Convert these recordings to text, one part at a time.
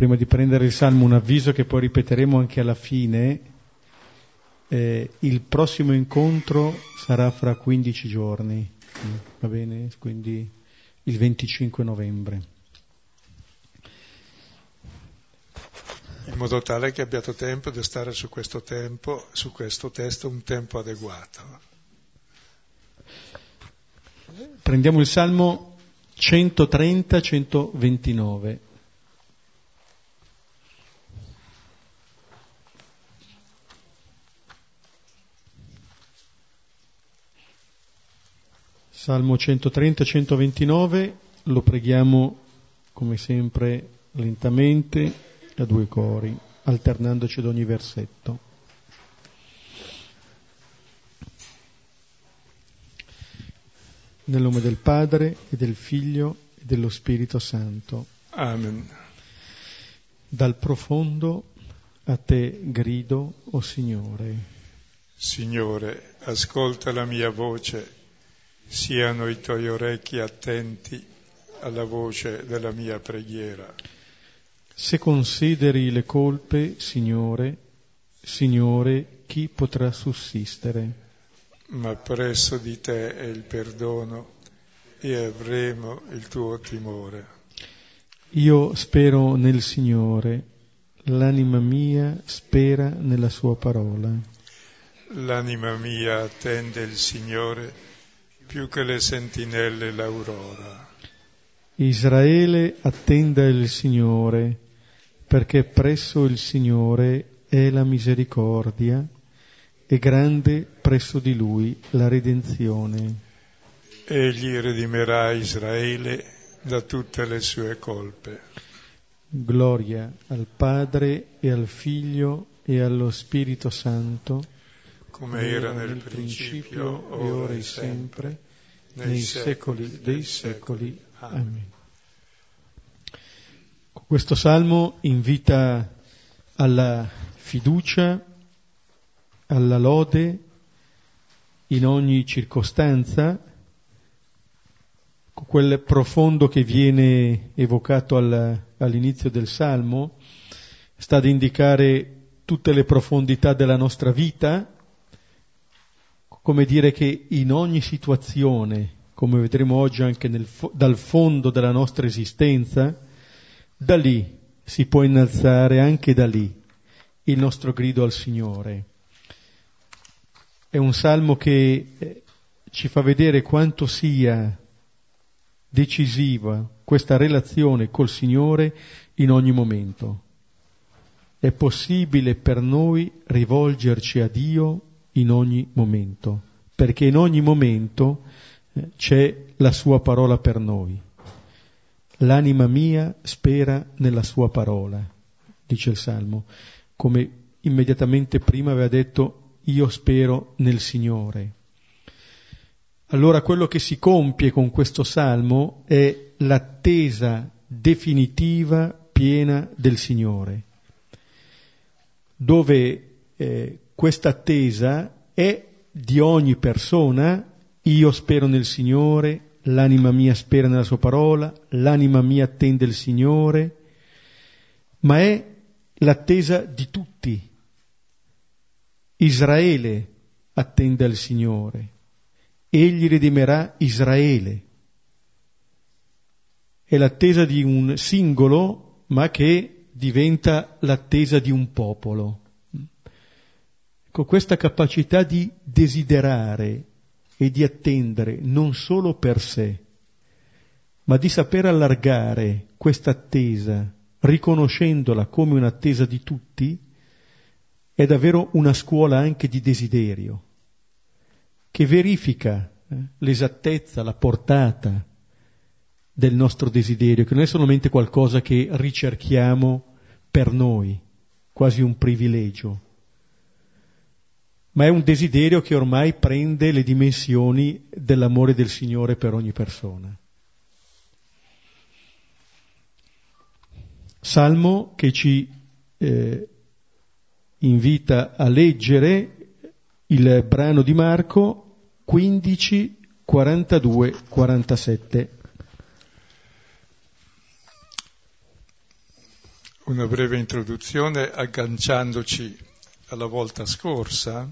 prima di prendere il Salmo, un avviso che poi ripeteremo anche alla fine. Eh, il prossimo incontro sarà fra 15 giorni, va bene? Quindi il 25 novembre. In modo tale che abbiate tempo di stare su questo tempo, su questo testo, un tempo adeguato. Prendiamo il Salmo 130-129. Salmo 130-129, lo preghiamo come sempre lentamente a due cori, alternandoci ad ogni versetto. Nel nome del Padre e del Figlio e dello Spirito Santo. Amen. Dal profondo a te grido, o oh Signore. Signore, ascolta la mia voce, siano i tuoi orecchi attenti alla voce della mia preghiera. Se consideri le colpe, Signore, Signore, chi potrà sussistere? ma presso di te è il perdono e avremo il tuo timore. Io spero nel Signore, l'anima mia spera nella sua parola. L'anima mia attende il Signore più che le sentinelle l'aurora. Israele attenda il Signore, perché presso il Signore è la misericordia e grande presso di lui la redenzione. Egli redimerà Israele da tutte le sue colpe. Gloria al Padre e al Figlio e allo Spirito Santo, come era nel, principio, ora e ora e sempre, nei, nei secoli dei secoli. Amen. Questo salmo invita alla fiducia alla lode in ogni circostanza, quel profondo che viene evocato al, all'inizio del Salmo, sta ad indicare tutte le profondità della nostra vita, come dire che in ogni situazione, come vedremo oggi anche nel, dal fondo della nostra esistenza, da lì si può innalzare anche da lì il nostro grido al Signore. È un salmo che eh, ci fa vedere quanto sia decisiva questa relazione col Signore in ogni momento. È possibile per noi rivolgerci a Dio in ogni momento, perché in ogni momento eh, c'è la sua parola per noi. L'anima mia spera nella sua parola, dice il Salmo, come immediatamente prima aveva detto io spero nel Signore. Allora quello che si compie con questo salmo è l'attesa definitiva, piena del Signore, dove eh, questa attesa è di ogni persona, io spero nel Signore, l'anima mia spera nella sua parola, l'anima mia attende il Signore, ma è l'attesa di tutti, Israele attende al Signore, egli redimerà Israele. È l'attesa di un singolo, ma che diventa l'attesa di un popolo. Con questa capacità di desiderare e di attendere non solo per sé, ma di saper allargare questa attesa, riconoscendola come un'attesa di tutti, è davvero una scuola anche di desiderio, che verifica eh, l'esattezza, la portata del nostro desiderio, che non è solamente qualcosa che ricerchiamo per noi, quasi un privilegio, ma è un desiderio che ormai prende le dimensioni dell'amore del Signore per ogni persona. Salmo che ci eh, invita a leggere il brano di Marco 15, 42, 47. una breve introduzione agganciandoci alla volta scorsa.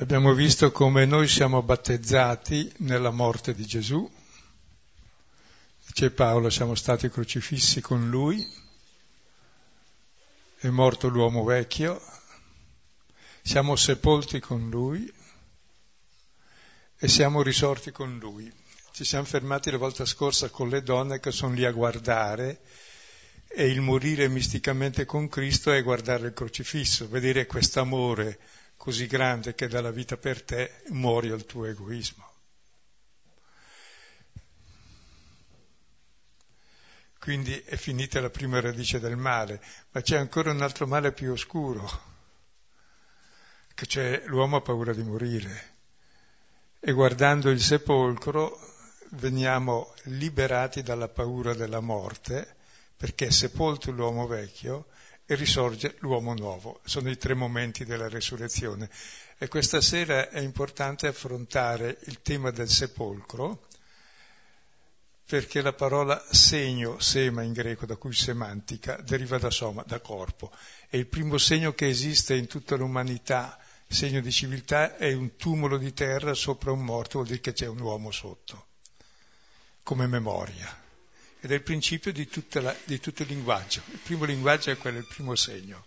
Abbiamo visto come noi siamo battezzati nella morte di Gesù. Dice Paolo, siamo stati crocifissi con lui, è morto l'uomo vecchio, siamo sepolti con lui e siamo risorti con lui. Ci siamo fermati la volta scorsa con le donne che sono lì a guardare e il morire misticamente con Cristo è guardare il crocifisso, vedere quest'amore così grande che dà la vita per te, muori al tuo egoismo. Quindi è finita la prima radice del male, ma c'è ancora un altro male più oscuro, che c'è l'uomo ha paura di morire. E guardando il sepolcro veniamo liberati dalla paura della morte perché sepolto l'uomo vecchio e risorge l'uomo nuovo. Sono i tre momenti della resurrezione. E questa sera è importante affrontare il tema del sepolcro, perché la parola segno, sema in greco, da cui semantica, deriva da soma, da corpo. È il primo segno che esiste in tutta l'umanità, segno di civiltà, è un tumulo di terra sopra un morto, vuol dire che c'è un uomo sotto, come memoria ed è il principio di, la, di, tutto il linguaggio. Il primo linguaggio è quello, il primo segno,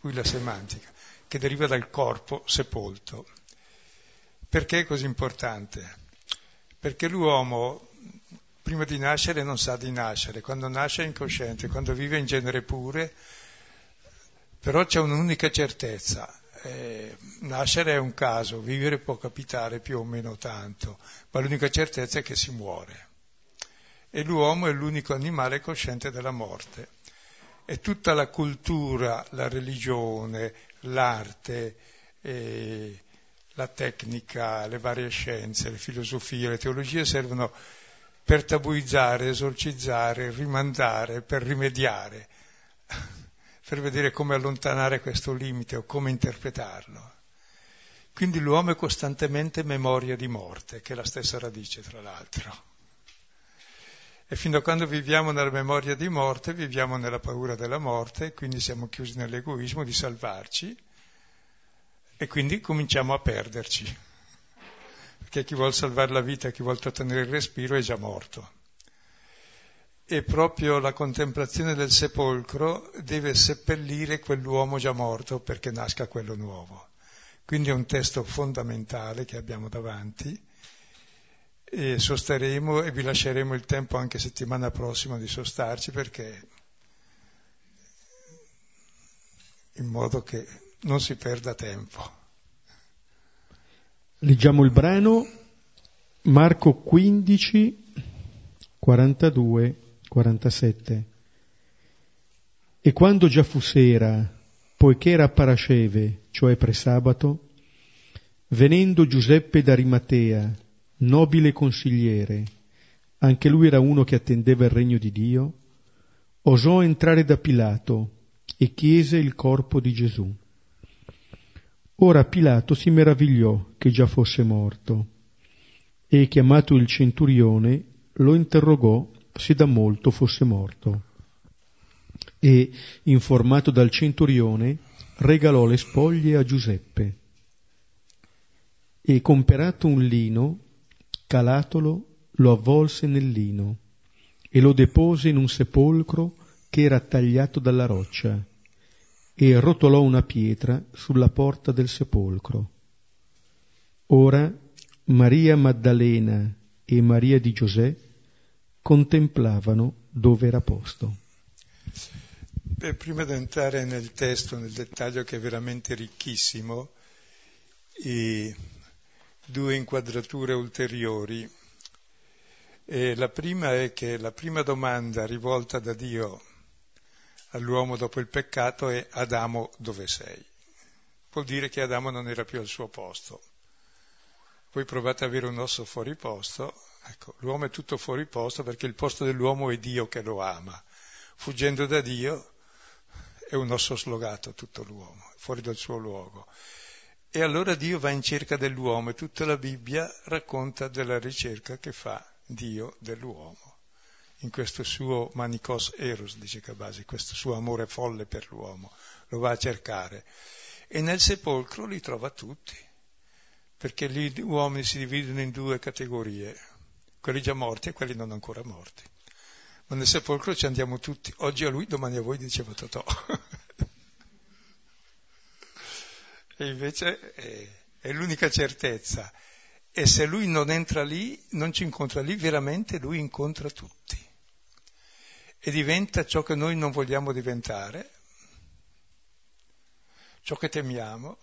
cui la semantica, che deriva dal corpo sepolto. Perché è così importante? Perché l'uomo prima di nascere non sa di nascere, quando nasce è incosciente, quando vive in genere pure, però c'è un'unica certezza, eh, nascere è un caso, vivere può capitare più o meno tanto, ma l'unica certezza è che si muore e l'uomo è l'unico animale cosciente della morte. E tutta la cultura, la religione, l'arte, eh, la tecnica, le varie scienze, le filosofie, le teologie servono per tabuizzare, esorcizzare, rimandare, per rimediare, per vedere come allontanare questo limite o come interpretarlo. Quindi l'uomo è costantemente memoria di morte, che è la stessa radice, tra l'altro. E fino a quando viviamo nella memoria di morte, viviamo nella paura della morte, quindi siamo chiusi nell'egoismo di salvarci e quindi cominciamo a perderci. Perché chi vuole salvare la vita, chi vuole trattenere il respiro è già morto. E proprio la contemplazione del sepolcro deve seppellire quell'uomo già morto perché nasca quello nuovo. Quindi è un testo fondamentale che abbiamo davanti e sosteremo e vi lasceremo il tempo anche settimana prossima di sostarci perché in modo che non si perda tempo. Leggiamo il brano Marco 15, 42, 47. E quando già fu sera, poiché era parasceve, cioè presabato, venendo Giuseppe d'Arimatea, nobile consigliere, anche lui era uno che attendeva il regno di Dio, osò entrare da Pilato e chiese il corpo di Gesù. Ora Pilato si meravigliò che già fosse morto e chiamato il centurione lo interrogò se da molto fosse morto. E, informato dal centurione, regalò le spoglie a Giuseppe. E comperato un lino, calatolo lo avvolse nel lino e lo depose in un sepolcro che era tagliato dalla roccia e rotolò una pietra sulla porta del sepolcro. Ora Maria Maddalena e Maria di Giosè contemplavano dove era posto. Beh, prima di entrare nel testo, nel dettaglio che è veramente ricchissimo, e due inquadrature ulteriori. E la prima è che la prima domanda rivolta da Dio all'uomo dopo il peccato è Adamo dove sei? Vuol dire che Adamo non era più al suo posto. Voi provate ad avere un osso fuori posto, ecco, l'uomo è tutto fuori posto perché il posto dell'uomo è Dio che lo ama. Fuggendo da Dio è un osso slogato tutto l'uomo, fuori dal suo luogo. E allora Dio va in cerca dell'uomo e tutta la Bibbia racconta della ricerca che fa Dio dell'uomo. in questo suo manicos eros, dice Cabasi, questo suo amore folle per l'uomo, lo va a cercare. E nel sepolcro li trova tutti, perché gli uomini si dividono in due categorie, quelli già morti e quelli non ancora morti. Ma nel sepolcro ci andiamo tutti, oggi a lui, domani a voi, diceva Totò. e invece è, è l'unica certezza. E se lui non entra lì, non ci incontra lì, veramente lui incontra tutti. E diventa ciò che noi non vogliamo diventare, ciò che temiamo.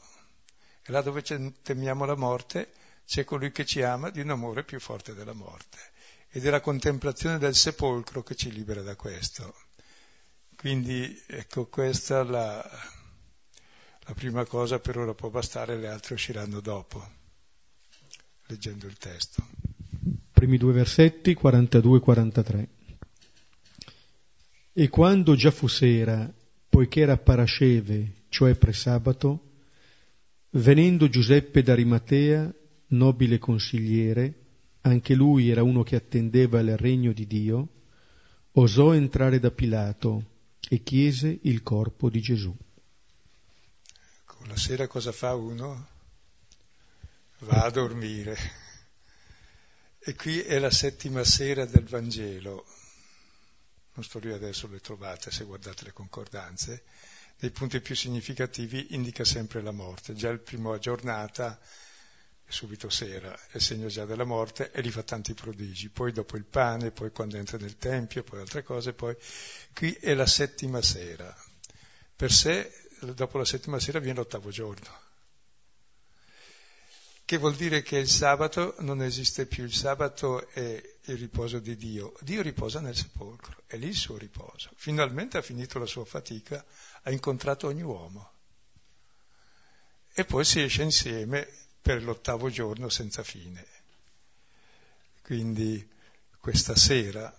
E là dove temiamo la morte, c'è colui che ci ama di un amore più forte della morte. Ed è la contemplazione del sepolcro che ci libera da questo. Quindi ecco questa la, la prima cosa per ora può bastare, le altre usciranno dopo leggendo il testo. Primi due versetti, 42-43. E quando già fu sera, poiché era parasceve, cioè presabato, venendo Giuseppe d'Arimatea, nobile consigliere, anche lui era uno che attendeva il regno di Dio, osò entrare da Pilato e chiese il corpo di Gesù. Ecco, la sera cosa fa uno? va a dormire. E qui è la settima sera del Vangelo. Non sto lì adesso, le trovate se guardate le concordanze. Nei punti più significativi indica sempre la morte. Già il primo giornata è subito sera, è segno già della morte e lì fa tanti prodigi. Poi dopo il pane, poi quando entra nel Tempio, poi altre cose, poi qui è la settima sera. Per sé, dopo la settima sera viene l'ottavo giorno che vuol dire che il sabato non esiste più, il sabato è il riposo di Dio. Dio riposa nel sepolcro, è lì il suo riposo. Finalmente ha finito la sua fatica, ha incontrato ogni uomo. E poi si esce insieme per l'ottavo giorno senza fine. Quindi questa sera...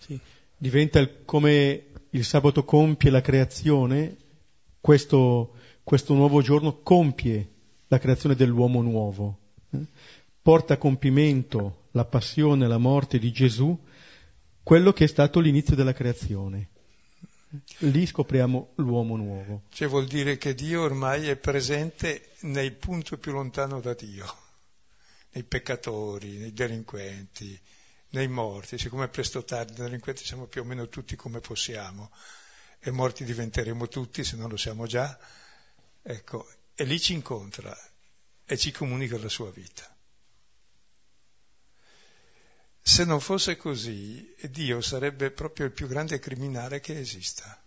Sì, diventa come il sabato compie la creazione, questo, questo nuovo giorno compie la creazione dell'uomo nuovo. Eh? Porta a compimento la passione la morte di Gesù, quello che è stato l'inizio della creazione. Lì scopriamo l'uomo nuovo. Cioè vuol dire che Dio ormai è presente nel punto più lontano da Dio, nei peccatori, nei delinquenti, nei morti. Siccome presto tardi, nei delinquenti siamo più o meno tutti come possiamo e morti diventeremo tutti se non lo siamo già. Ecco, e lì ci incontra e ci comunica la sua vita. Se non fosse così, Dio sarebbe proprio il più grande criminale che esista.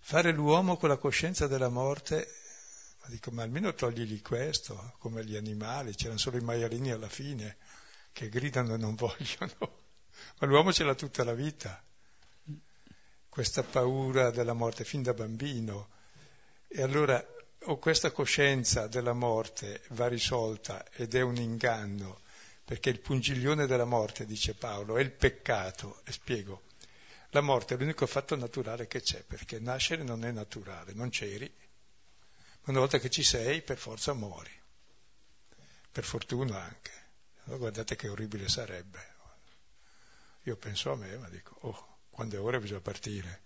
Fare l'uomo con la coscienza della morte, ma dico, ma almeno togligli questo, come gli animali, c'erano solo i maialini alla fine che gridano e non vogliono, ma l'uomo ce l'ha tutta la vita, questa paura della morte fin da bambino. E allora o questa coscienza della morte va risolta ed è un inganno, perché il pungiglione della morte, dice Paolo, è il peccato, e spiego, la morte è l'unico fatto naturale che c'è, perché nascere non è naturale, non c'eri, ma una volta che ci sei per forza muori, per fortuna anche. Guardate che orribile sarebbe. Io penso a me, ma dico, oh, quando è ora bisogna partire.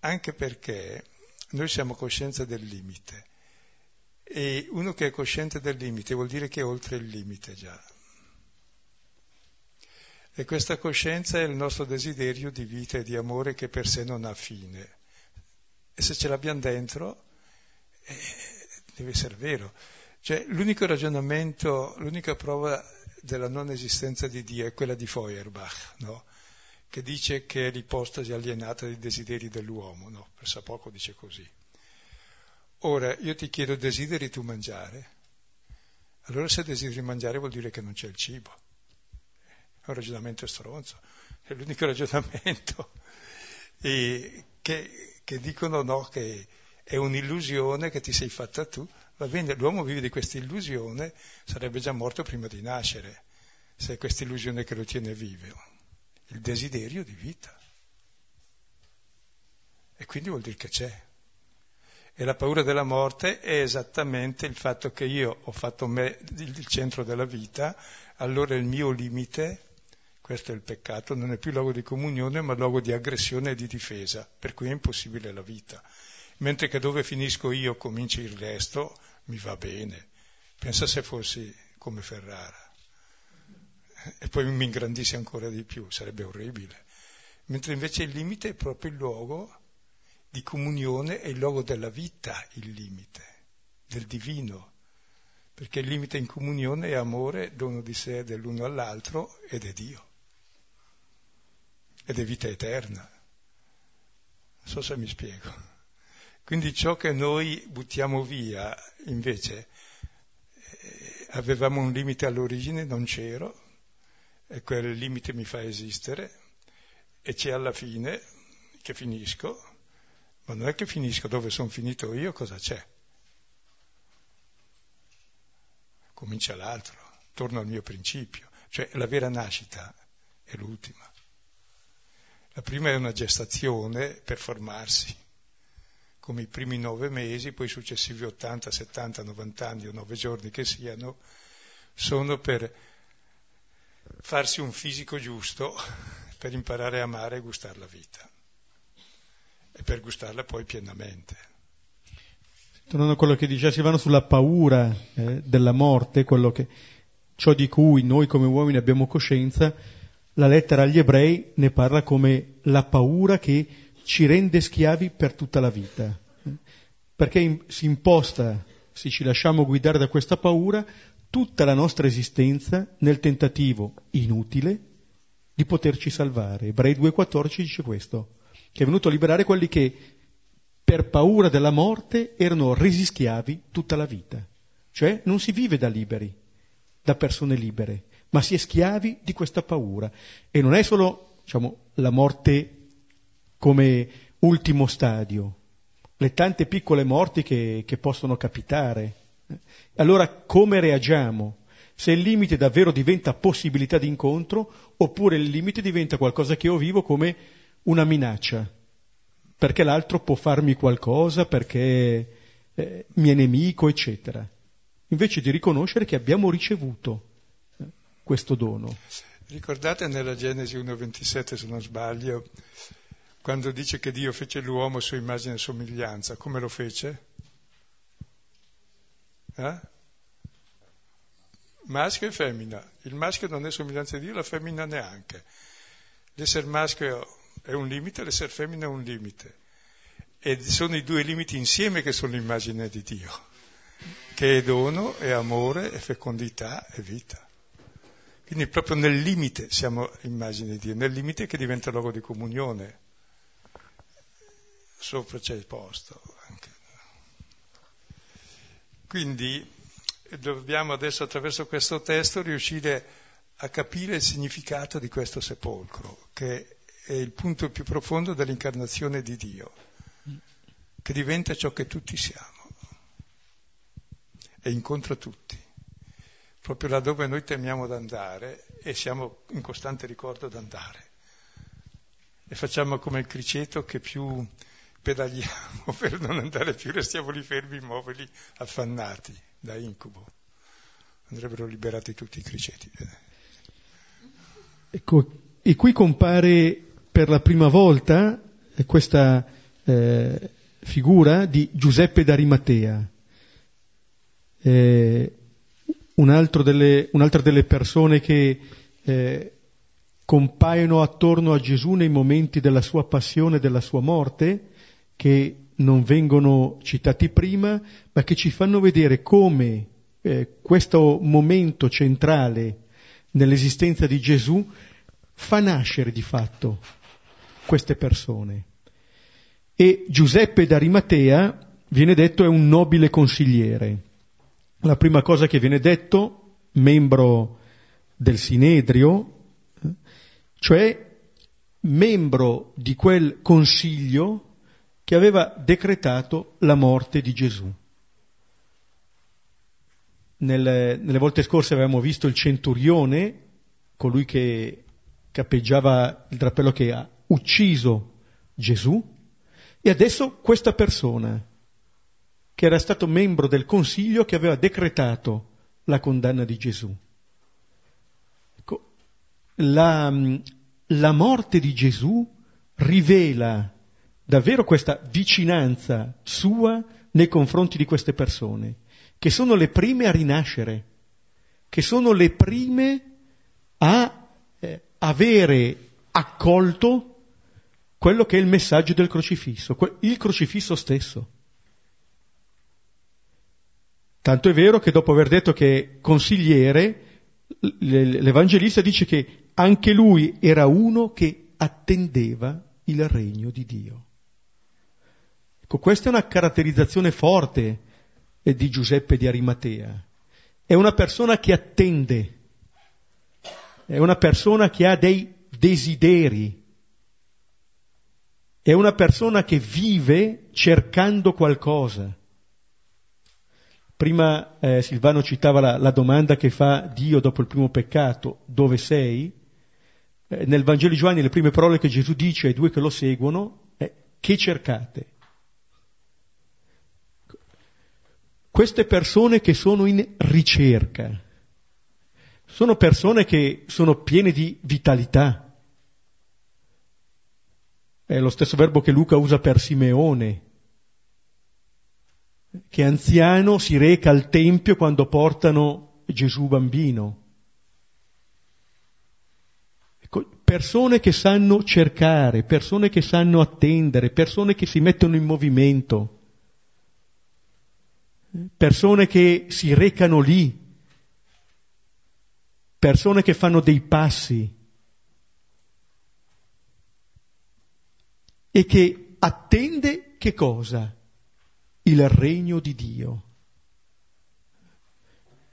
Anche perché noi siamo coscienza del limite e uno che è cosciente del limite vuol dire che è oltre il limite già. E questa coscienza è il nostro desiderio di vita e di amore che per sé non ha fine. E se ce l'abbiamo dentro, eh, deve essere vero. Cioè, l'unico ragionamento, l'unica prova della non esistenza di Dio è quella di Feuerbach, no? Che dice che è l'ipostasi alienata dei desideri dell'uomo, no, pressa poco dice così. Ora io ti chiedo, desideri tu mangiare? Allora se desideri mangiare vuol dire che non c'è il cibo. È un ragionamento stronzo, è l'unico ragionamento. E che, che dicono no, che è un'illusione che ti sei fatta tu. Va bene, l'uomo vive di questa illusione, sarebbe già morto prima di nascere, se è questa illusione che lo tiene vivo il desiderio di vita. E quindi vuol dire che c'è. E la paura della morte è esattamente il fatto che io ho fatto me il centro della vita, allora il mio limite, Questo è il peccato, non è più luogo di comunione, ma luogo di aggressione e di difesa, per cui è impossibile la vita. Mentre che dove finisco io comincia il resto, mi va bene. Pensa se fossi come Ferrara. E poi mi ingrandissi ancora di più, sarebbe orribile. Mentre invece il limite è proprio il luogo di comunione, è il luogo della vita, il limite, del divino perché il limite in comunione è amore, dono di sé dell'uno all'altro ed è Dio ed è vita eterna. Non so se mi spiego. Quindi ciò che noi buttiamo via, invece, eh, avevamo un limite all'origine, non c'ero, e quel limite mi fa esistere, e c'è alla fine che finisco, ma non è che finisco dove sono finito io, cosa c'è? Comincia l'altro, torno al mio principio, cioè la vera nascita è l'ultima. La prima è una gestazione per formarsi, come i primi nove mesi, poi i successivi 80, 70, 90 anni o nove giorni che siano, sono per farsi un fisico giusto, per imparare a amare e gustare la vita e per gustarla poi pienamente. Tornando a quello che diceva Silvano sulla paura eh, della morte, che, ciò di cui noi come uomini abbiamo coscienza, la lettera agli ebrei ne parla come la paura che ci rende schiavi per tutta la vita, perché si imposta, se ci lasciamo guidare da questa paura, tutta la nostra esistenza nel tentativo inutile di poterci salvare. Ebrei 2.14 dice questo, che è venuto a liberare quelli che per paura della morte erano resi schiavi tutta la vita. Cioè non si vive da liberi, da persone libere, ma si è schiavi di questa paura. E non è solo diciamo, la morte come ultimo stadio, le tante piccole morti che, che possono capitare. Allora come reagiamo? Se il limite davvero diventa possibilità di incontro oppure il limite diventa qualcosa che io vivo come una minaccia, perché l'altro può farmi qualcosa, perché eh, mi è nemico, eccetera. Invece di riconoscere che abbiamo ricevuto questo dono. Ricordate nella Genesi 1.27, se non sbaglio, quando dice che Dio fece l'uomo a sua immagine e somiglianza, come lo fece? Eh? Maschio e femmina. Il maschio non è somiglianza di Dio, la femmina neanche. L'essere maschio è un limite, l'essere femmina è un limite. E sono i due limiti insieme che sono l'immagine di Dio, che è dono, è amore, è fecondità, è vita. Quindi proprio nel limite siamo immagini di Dio, nel limite che diventa luogo di comunione. Sopra c'è il posto. Quindi dobbiamo adesso attraverso questo testo riuscire a capire il significato di questo sepolcro, che è il punto più profondo dell'incarnazione di Dio, che diventa ciò che tutti siamo e incontra tutti proprio laddove noi temiamo d'andare e siamo in costante ricordo d'andare. E facciamo come il criceto che più pedaliamo per non andare più, restiamo lì fermi, immobili, affannati da incubo. Andrebbero liberati tutti i criceti. Ecco, e qui compare per la prima volta questa eh, figura di Giuseppe d'Arimatea. Eh, un delle, un'altra delle persone che eh, compaiono attorno a Gesù nei momenti della sua passione e della sua morte, che non vengono citati prima, ma che ci fanno vedere come eh, questo momento centrale nell'esistenza di Gesù fa nascere di fatto queste persone. E Giuseppe d'Arimatea, viene detto, è un nobile consigliere la prima cosa che viene detto, membro del Sinedrio, cioè membro di quel consiglio che aveva decretato la morte di Gesù. Nelle, nelle volte scorse avevamo visto il centurione, colui che cappeggiava il drappello che ha ucciso Gesù, e adesso questa persona, che era stato membro del Consiglio che aveva decretato la condanna di Gesù. Ecco, la, la morte di Gesù rivela davvero questa vicinanza sua nei confronti di queste persone, che sono le prime a rinascere, che sono le prime a eh, avere accolto quello che è il messaggio del crocifisso, il crocifisso stesso. Tanto è vero che dopo aver detto che consigliere, l'Evangelista dice che anche lui era uno che attendeva il regno di Dio. Ecco, questa è una caratterizzazione forte eh, di Giuseppe di Arimatea. È una persona che attende, è una persona che ha dei desideri, è una persona che vive cercando qualcosa. Prima eh, Silvano citava la, la, domanda che fa Dio dopo il primo peccato, dove sei? Eh, nel Vangelo di Giovanni le prime parole che Gesù dice ai due che lo seguono è che cercate? Queste persone che sono in ricerca, sono persone che sono piene di vitalità. È lo stesso verbo che Luca usa per Simeone, che anziano si reca al Tempio quando portano Gesù bambino. Ecco, persone che sanno cercare, persone che sanno attendere, persone che si mettono in movimento, persone che si recano lì, persone che fanno dei passi e che attende che cosa? il regno di Dio.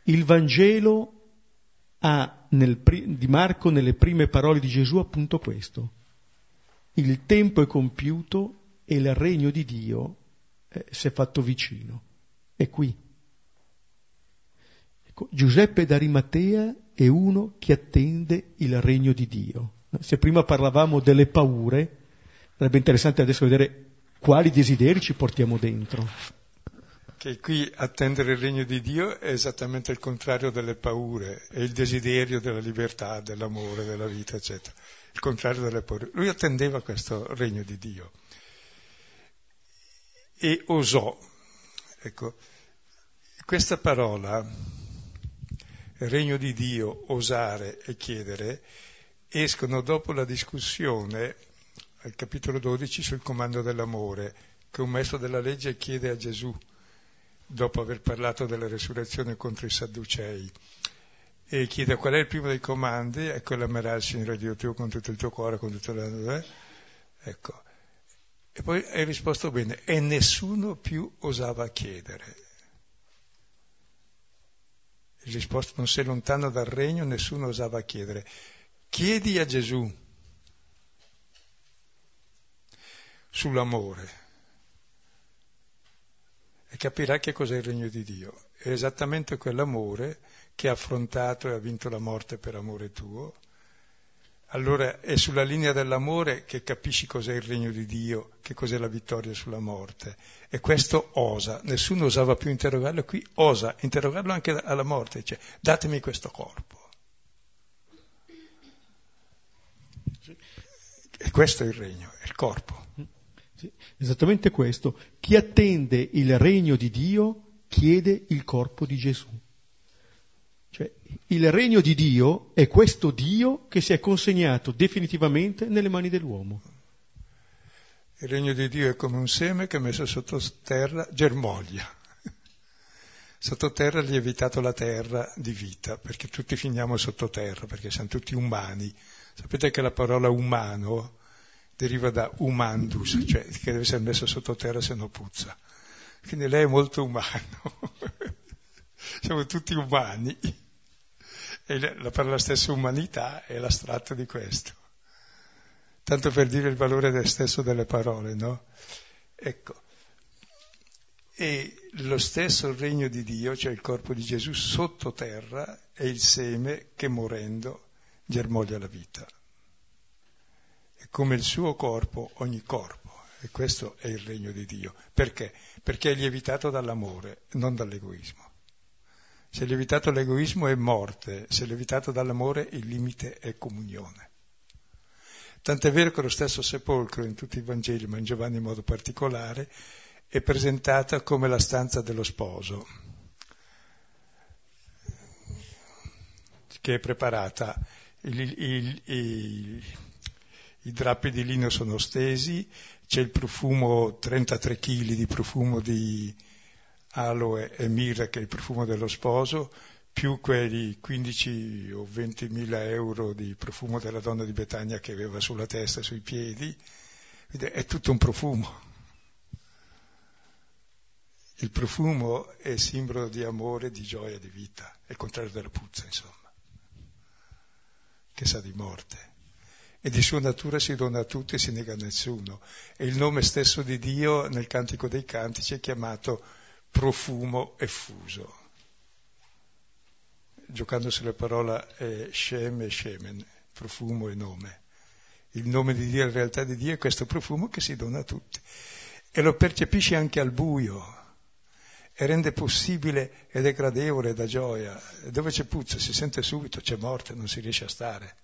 Il Vangelo ha nel, di Marco nelle prime parole di Gesù appunto questo. Il tempo è compiuto e il regno di Dio eh, si è fatto vicino. È qui. Ecco, Giuseppe d'Arimatea è uno che attende il regno di Dio. Se prima parlavamo delle paure, sarebbe interessante adesso vedere quali desideri ci portiamo dentro. Che qui attendere il regno di Dio è esattamente il contrario delle paure, è il desiderio della libertà, dell'amore, della vita, eccetera. Il contrario delle paure. Lui attendeva questo regno di Dio e osò. Ecco, questa parola, regno di Dio, osare e chiedere, escono dopo la discussione al capitolo 12 sul comando dell'amore, che un maestro della legge chiede a Gesù, dopo aver parlato della resurrezione contro i Sadducei, e chiede qual è il primo dei comandi, è quello amerai il Signore Dio tuo con tutto il tuo cuore, con tutto il tuo... Ecco. E poi hai risposto bene, e nessuno più osava chiedere. Risposto non sei lontano dal regno, nessuno osava chiedere. Chiedi a Gesù sull'amore e capirà che cos'è il regno di Dio. È esattamente quell'amore che ha affrontato e ha vinto la morte per amore tuo. Allora è sulla linea dell'amore che capisci cos'è il regno di Dio, che cos'è la vittoria sulla morte. E questo osa, nessuno osava più interrogarlo, qui osa interrogarlo anche alla morte, dice datemi questo corpo. E questo è il regno, è il corpo. Sì, esattamente questo. Chi attende il regno di Dio chiede il corpo di Gesù. Il regno di Dio è questo Dio che si è consegnato definitivamente nelle mani dell'uomo. Il regno di Dio è come un seme che messo sotto terra germoglia. Sottoterra ha lievitato la terra di vita, perché tutti finiamo sottoterra, perché siamo tutti umani. Sapete che la parola umano deriva da umandus, cioè che deve essere messo sottoterra se no puzza. Quindi lei è molto umano. Siamo tutti umani. E la parola stessa umanità è l'astratto di questo. Tanto per dire il valore stesso delle parole, no? Ecco. E lo stesso regno di Dio, cioè il corpo di Gesù sottoterra, è il seme che morendo germoglia la vita come il suo corpo ogni corpo. E questo è il regno di Dio. Perché? Perché è lievitato dall'amore, non dall'egoismo. Se lievitato l'egoismo è morte, se lievitato dall'amore il limite è comunione. Tant'è vero che lo stesso sepolcro in tutti i Vangeli, ma in Giovanni in modo particolare, è presentata come la stanza dello sposo, che è preparata. Il, il, il, I drappi di lino sono stesi, c'è il profumo, 33 kg di profumo di, aloe e mirra, che è il profumo dello sposo, più quei 15 o 20 mila euro di profumo della donna di Betania che aveva sulla testa e sui piedi, è tutto un profumo. Il profumo è simbolo di amore, di gioia, di vita, è il contrario della puzza, insomma, che sa di morte. E di sua natura si dona a tutti e si nega a nessuno. E il nome stesso di Dio nel Cantico dei Cantici è chiamato profumo effuso. Giocando sulla parola eh, Shem e Shemen, profumo e nome. Il nome di Dio, la realtà di Dio è questo profumo che si dona a tutti. E lo percepisce anche al buio e rende possibile ed è gradevole da gioia. Dove c'è puzza si sente subito, c'è morte, non si riesce a stare.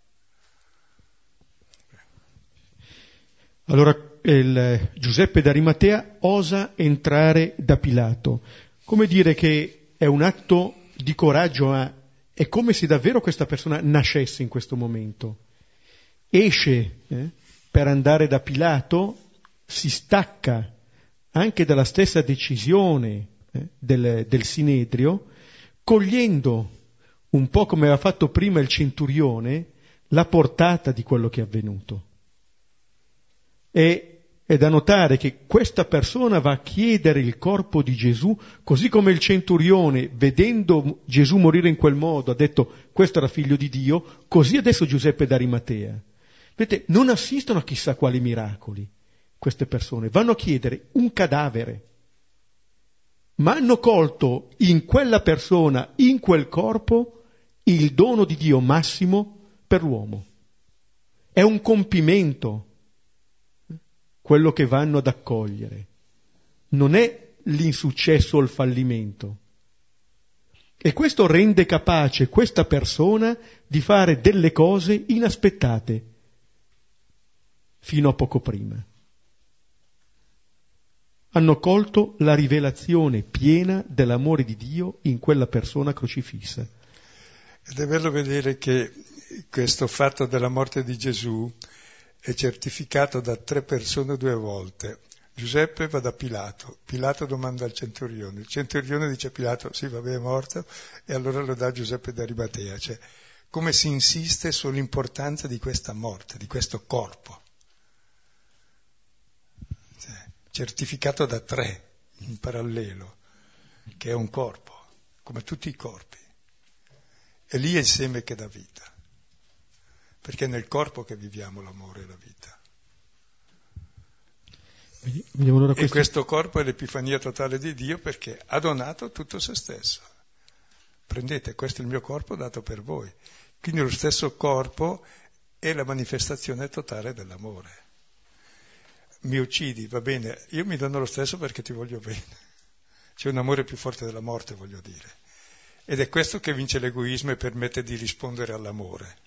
Allora il Giuseppe d'Arimatea osa entrare da Pilato. Come dire che è un atto di coraggio, ma è come se davvero questa persona nascesse in questo momento. Esce eh, per andare da Pilato, si stacca anche dalla stessa decisione eh, del, del Sinedrio, cogliendo un po' come aveva fatto prima il centurione, la portata di quello che è avvenuto. E è da notare che questa persona va a chiedere il corpo di Gesù, così come il centurione, vedendo Gesù morire in quel modo, ha detto questo era figlio di Dio, così adesso Giuseppe d'Arimatea. Vedete, non assistono a chissà quali miracoli queste persone, vanno a chiedere un cadavere, ma hanno colto in quella persona, in quel corpo, il dono di Dio massimo per l'uomo. È un compimento quello che vanno ad accogliere. Non è l'insuccesso o il fallimento. E questo rende capace questa persona di fare delle cose inaspettate fino a poco prima. Hanno colto la rivelazione piena dell'amore di Dio in quella persona crocifissa. Ed è bello vedere che questo fatto della morte di Gesù è certificato da tre persone due volte. Giuseppe va da Pilato, Pilato domanda al centurione, il centurione dice a Pilato sì va bene è morto. E allora lo dà Giuseppe d'Arimatea, cioè come si insiste sull'importanza di questa morte, di questo corpo, cioè, certificato da tre in parallelo, che è un corpo, come tutti i corpi, e lì è il seme che dà vita perché è nel corpo che viviamo l'amore e la vita. Allora questo... E questo corpo è l'epifania totale di Dio perché ha donato tutto se stesso. Prendete, questo è il mio corpo dato per voi. Quindi lo stesso corpo è la manifestazione totale dell'amore. Mi uccidi, va bene, io mi dono lo stesso perché ti voglio bene. C'è un amore più forte della morte, voglio dire. Ed è questo che vince l'egoismo e permette di rispondere all'amore.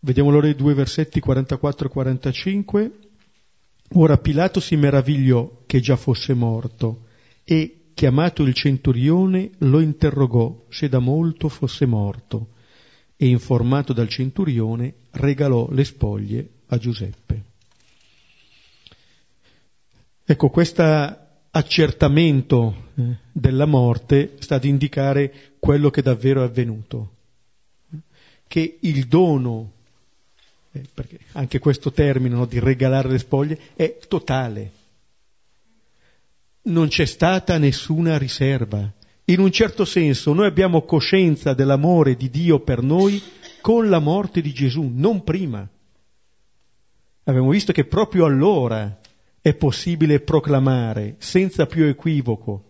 Vediamo allora i due versetti 44 e 45. Ora Pilato si meravigliò che già fosse morto e, chiamato il centurione, lo interrogò se da molto fosse morto e, informato dal centurione, regalò le spoglie a Giuseppe. Ecco, questo accertamento eh, della morte sta ad indicare quello che davvero è avvenuto, che il dono eh, perché anche questo termine no, di regalare le spoglie è totale. Non c'è stata nessuna riserva. In un certo senso noi abbiamo coscienza dell'amore di Dio per noi con la morte di Gesù, non prima. Abbiamo visto che proprio allora è possibile proclamare senza più equivoco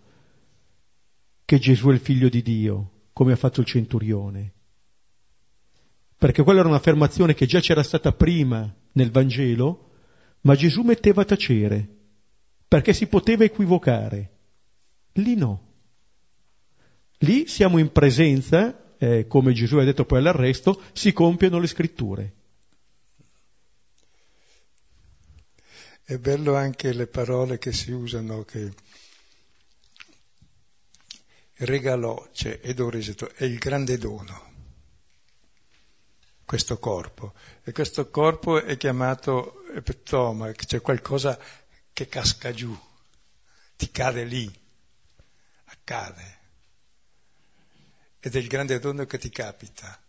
che Gesù è il figlio di Dio, come ha fatto il centurione perché quella era un'affermazione che già c'era stata prima nel Vangelo, ma Gesù metteva a tacere, perché si poteva equivocare. Lì no. Lì siamo in presenza, eh, come Gesù ha detto poi all'arresto, si compiono le scritture. È bello anche le parole che si usano, che regalò, cioè Edoreseto, è il grande dono, questo corpo. E questo corpo è chiamato eptoma, c'è qualcosa che casca giù, ti cade lì, accade. Ed è il grande dono che ti capita,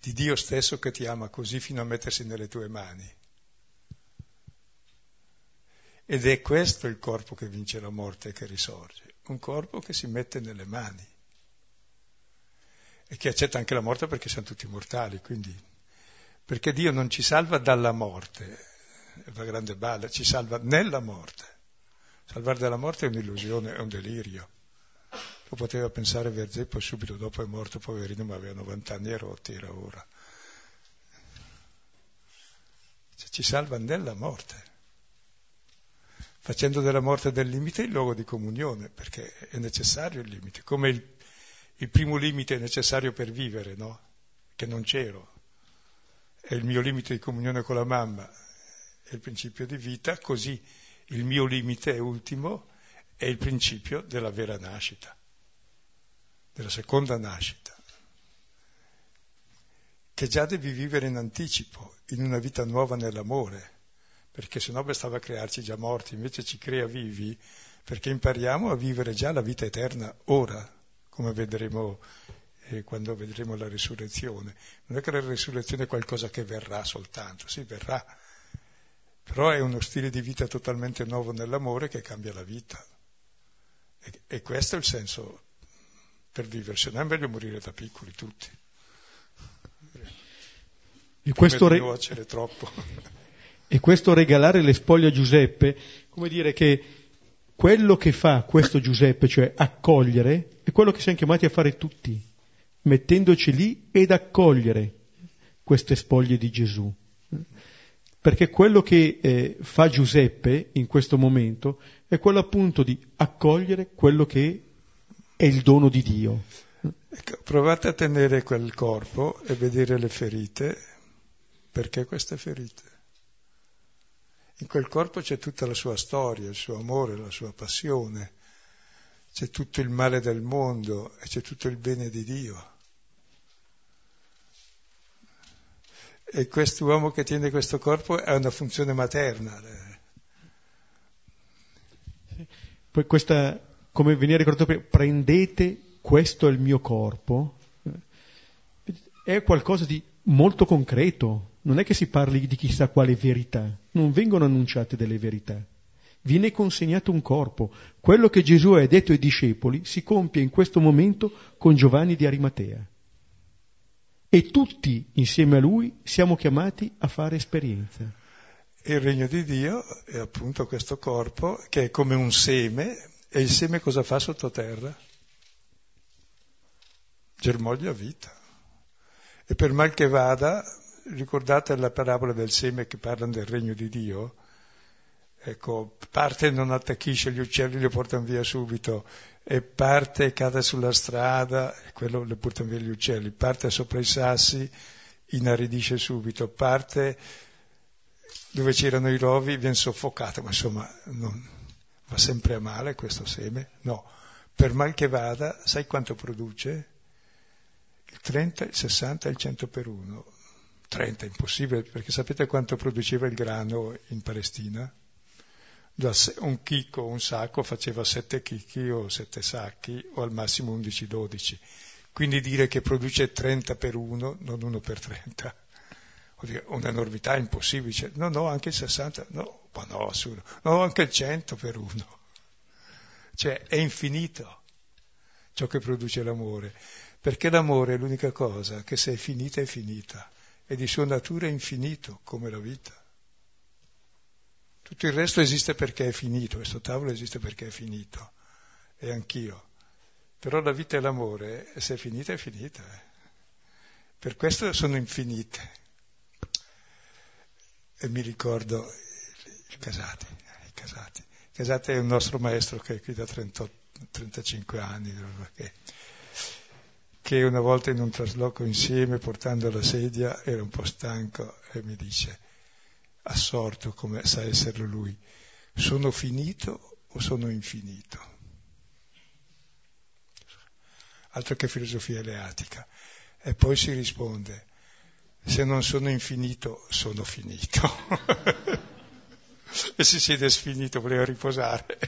di Dio stesso che ti ama così fino a mettersi nelle tue mani. Ed è questo il corpo che vince la morte e che risorge, un corpo che si mette nelle mani e che accetta anche la morte perché siamo tutti mortali, quindi perché Dio non ci salva dalla morte, è una grande balla, ci salva nella morte. Salvare dalla morte è un'illusione, è un delirio. Lo poteva pensare Verzé, poi subito dopo è morto, poverino, ma aveva 90 anni e rotti, era ora. Cioè, ci salva nella morte facendo della morte del limite il luogo di comunione, perché è necessario il limite, come il, il primo limite necessario per vivere, no? Che non c'ero. È il mio limite di comunione con la mamma, è il principio di vita, così il mio limite ultimo è il principio della vera nascita, della seconda nascita, che già devi vivere in anticipo, in una vita nuova nell'amore perché sennò bastava crearci già morti, invece ci crea vivi, perché impariamo a vivere già la vita eterna ora, come vedremo eh, quando vedremo la risurrezione. Non è che la risurrezione è qualcosa che verrà soltanto, sì, verrà, però è uno stile di vita totalmente nuovo nell'amore che cambia la vita. E, e questo è il senso per vivere, se no è meglio morire da piccoli tutti. E questo re... E questo regalare le spoglie a Giuseppe, come dire che quello che fa questo Giuseppe, cioè accogliere, è quello che siamo chiamati a fare tutti, mettendoci lì ed accogliere queste spoglie di Gesù. Perché quello che eh, fa Giuseppe in questo momento è quello appunto di accogliere quello che è il dono di Dio. Ecco, provate a tenere quel corpo e vedere le ferite, perché queste ferite? In quel corpo c'è tutta la sua storia, il suo amore, la sua passione, c'è tutto il male del mondo e c'è tutto il bene di Dio. E quest'uomo che tiene questo corpo ha una funzione materna. Poi questa, come veniva ricordato prima, prendete questo è il mio corpo, è qualcosa di molto concreto, non è che si parli di chissà quale verità, non vengono annunciate delle verità. Viene consegnato un corpo. Quello che Gesù ha detto ai discepoli si compie in questo momento con Giovanni di Arimatea. E tutti insieme a lui siamo chiamati a fare esperienza. Il regno di Dio è appunto questo corpo che è come un seme e il seme cosa fa sottoterra? Germoglia vita. E per mal che vada, ricordate la parabola del seme che parla del regno di Dio? Ecco, parte non attacchisce gli uccelli, li portano via subito, e parte cade sulla strada, e quello le portano via gli uccelli, parte sopra i sassi, inaridisce subito, parte dove c'erano i rovi, viene soffocato, ma insomma non, va sempre a male questo seme? No, per mal che vada, sai quanto produce? Il 30, il 60 e il 100 per uno 30 è impossibile, perché sapete quanto produceva il grano in Palestina? Un chicco, un sacco, faceva 7 chicchi o 7 sacchi, o al massimo 11-12. Quindi dire che produce 30 per 1, non 1 per 30, un'enormità impossibile. No, no, anche il 60, no, ma no, assurdo. No, anche il 100 per 1. Cioè, è infinito ciò che produce l'amore, perché l'amore è l'unica cosa che se è finita è finita e di sua natura infinito come la vita. Tutto il resto esiste perché è finito, questo tavolo esiste perché è finito, e anch'io. Però la vita e l'amore, se è finita, è finita. Eh. Per questo sono infinite. E mi ricordo il Casati, il Casati. Casati è un nostro maestro che è qui da 38 35 anni, che, che una volta in un trasloco insieme, portando la sedia, era un po' stanco e mi dice, assorto come sa esserlo lui, sono finito o sono infinito? Altro che filosofia eleatica. E poi si risponde, se non sono infinito, sono finito. e si siede sfinito, voleva riposare.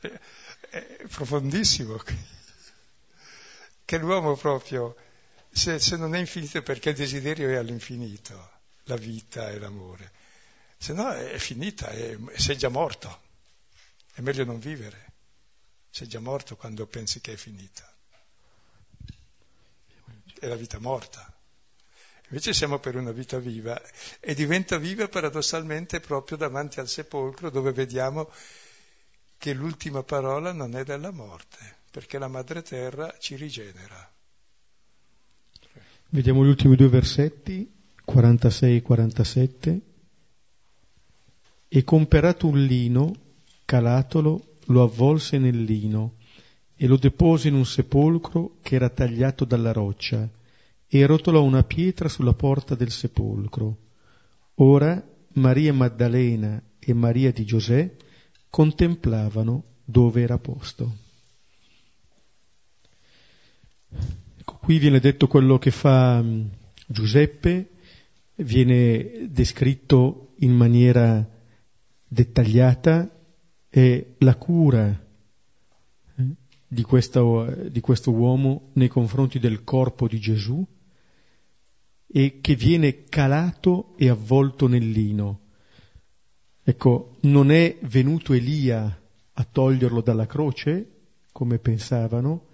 È profondissimo. Che l'uomo proprio, se, se non è infinito perché il desiderio è all'infinito, la vita e l'amore. Se no è finita, è, sei già morto. È meglio non vivere. Sei già morto quando pensi che è finita. È la vita morta. Invece siamo per una vita viva e diventa viva paradossalmente proprio davanti al sepolcro dove vediamo che l'ultima parola non è della morte, perché la madre terra ci rigenera. Vediamo gli ultimi due versetti, 46 e 47. Comperato un lino, calatolo, lo avvolse nel lino e lo depose in un sepolcro che era tagliato dalla roccia e rotolò una pietra sulla porta del sepolcro. Ora Maria Maddalena e Maria di Giosè contemplavano dove era posto. Ecco, qui viene detto quello che fa mm, Giuseppe, viene descritto in maniera dettagliata e la cura eh, di, questo, di questo uomo nei confronti del corpo di Gesù e che viene calato e avvolto nel lino. Ecco, non è venuto Elia a toglierlo dalla croce, come pensavano,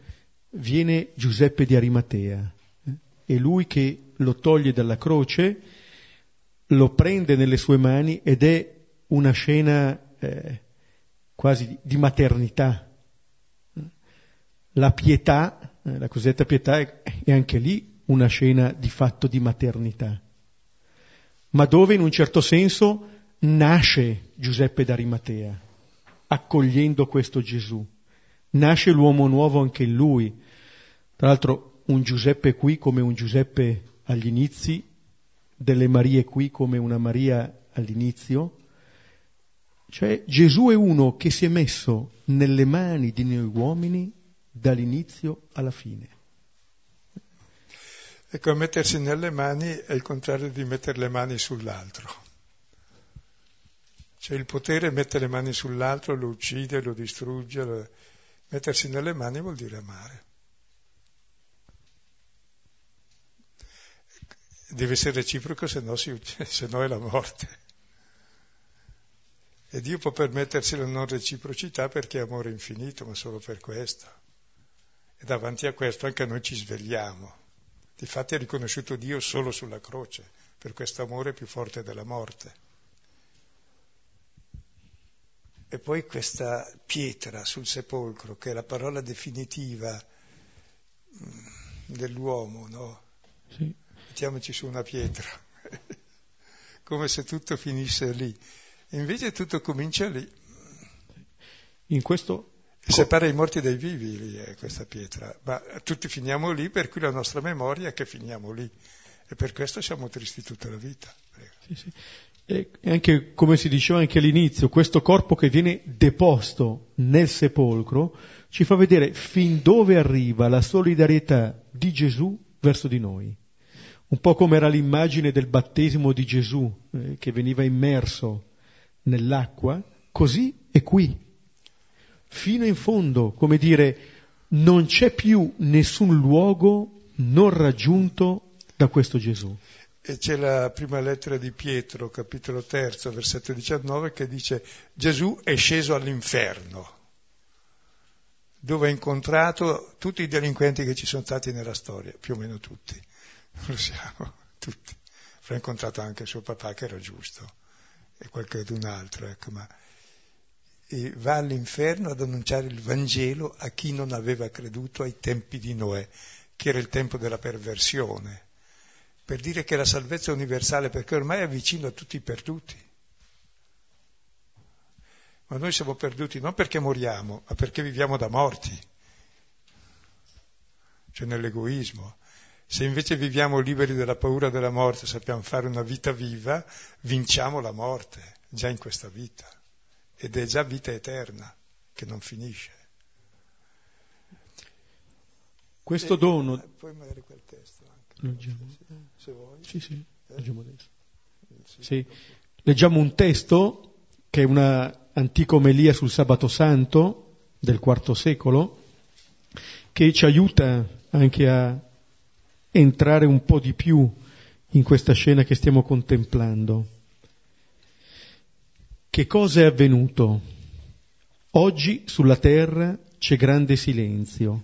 viene Giuseppe di Arimatea. È lui che lo toglie dalla croce, lo prende nelle sue mani ed è una scena eh, quasi di maternità. La pietà, eh, la cosiddetta pietà, è, è anche lì una scena di fatto di maternità, ma dove in un certo senso nasce Giuseppe d'Arimatea, accogliendo questo Gesù. Nasce l'uomo nuovo anche in lui. Tra l'altro un Giuseppe qui come un Giuseppe agli inizi, delle Marie qui come una Maria all'inizio. Cioè Gesù è uno che si è messo nelle mani di noi uomini dall'inizio alla fine. Ecco, mettersi nelle mani è il contrario di mettere le mani sull'altro. Cioè il potere mette le mani sull'altro, lo uccide, lo distrugge. Mettersi nelle mani vuol dire amare. Deve essere reciproco, se no, si, se no è la morte. E Dio può permettersi la non reciprocità perché è amore infinito, ma solo per questo. E davanti a questo anche noi ci svegliamo. Difatti ha riconosciuto Dio solo sulla croce, per questo amore più forte della morte. E poi questa pietra sul sepolcro, che è la parola definitiva mm, dell'uomo, no? Sì. Mettiamoci su una pietra, come se tutto finisse lì. E invece tutto comincia lì. In questo separa i morti dai vivi lì è questa pietra, ma tutti finiamo lì, per cui la nostra memoria è che finiamo lì e per questo siamo tristi tutta la vita. Sì, sì. E anche, come si diceva anche all'inizio, questo corpo che viene deposto nel sepolcro ci fa vedere fin dove arriva la solidarietà di Gesù verso di noi. Un po' come era l'immagine del battesimo di Gesù eh, che veniva immerso nell'acqua, così è qui fino in fondo, come dire, non c'è più nessun luogo non raggiunto da questo Gesù. E c'è la prima lettera di Pietro, capitolo terzo, versetto 19, che dice Gesù è sceso all'inferno, dove ha incontrato tutti i delinquenti che ci sono stati nella storia, più o meno tutti, lo siamo, tutti. Ha incontrato anche suo papà che era giusto e qualcun altro, ecco, ma e va all'inferno ad annunciare il Vangelo a chi non aveva creduto ai tempi di Noè, che era il tempo della perversione, per dire che la salvezza è universale perché ormai è vicino a tutti i perduti. Ma noi siamo perduti non perché moriamo, ma perché viviamo da morti, cioè nell'egoismo. Se invece viviamo liberi dalla paura della morte, sappiamo fare una vita viva, vinciamo la morte già in questa vita. Ed è già vita eterna che non finisce. Questo e, dono... Poi magari quel testo anche. Leggiamo. Se vuoi. Sì, sì, eh? leggiamo adesso. Sì. Leggiamo un testo che è una antica omelia sul sabato santo del IV secolo, che ci aiuta anche a entrare un po' di più in questa scena che stiamo contemplando. Che cosa è avvenuto? Oggi sulla terra c'è grande silenzio,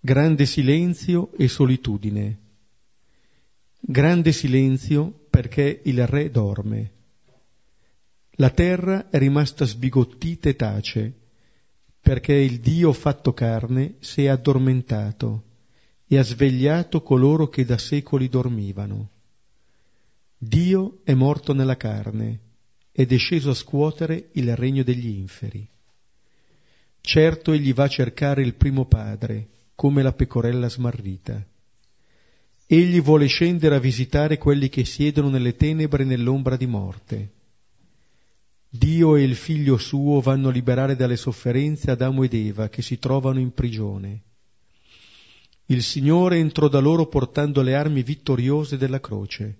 grande silenzio e solitudine. Grande silenzio perché il re dorme. La terra è rimasta sbigottita e tace, perché il Dio fatto carne si è addormentato e ha svegliato coloro che da secoli dormivano. Dio è morto nella carne ed è sceso a scuotere il regno degli inferi. Certo egli va a cercare il primo padre, come la pecorella smarrita. Egli vuole scendere a visitare quelli che siedono nelle tenebre e nell'ombra di morte. Dio e il figlio suo vanno a liberare dalle sofferenze Adamo ed Eva che si trovano in prigione il Signore entrò da loro portando le armi vittoriose della croce.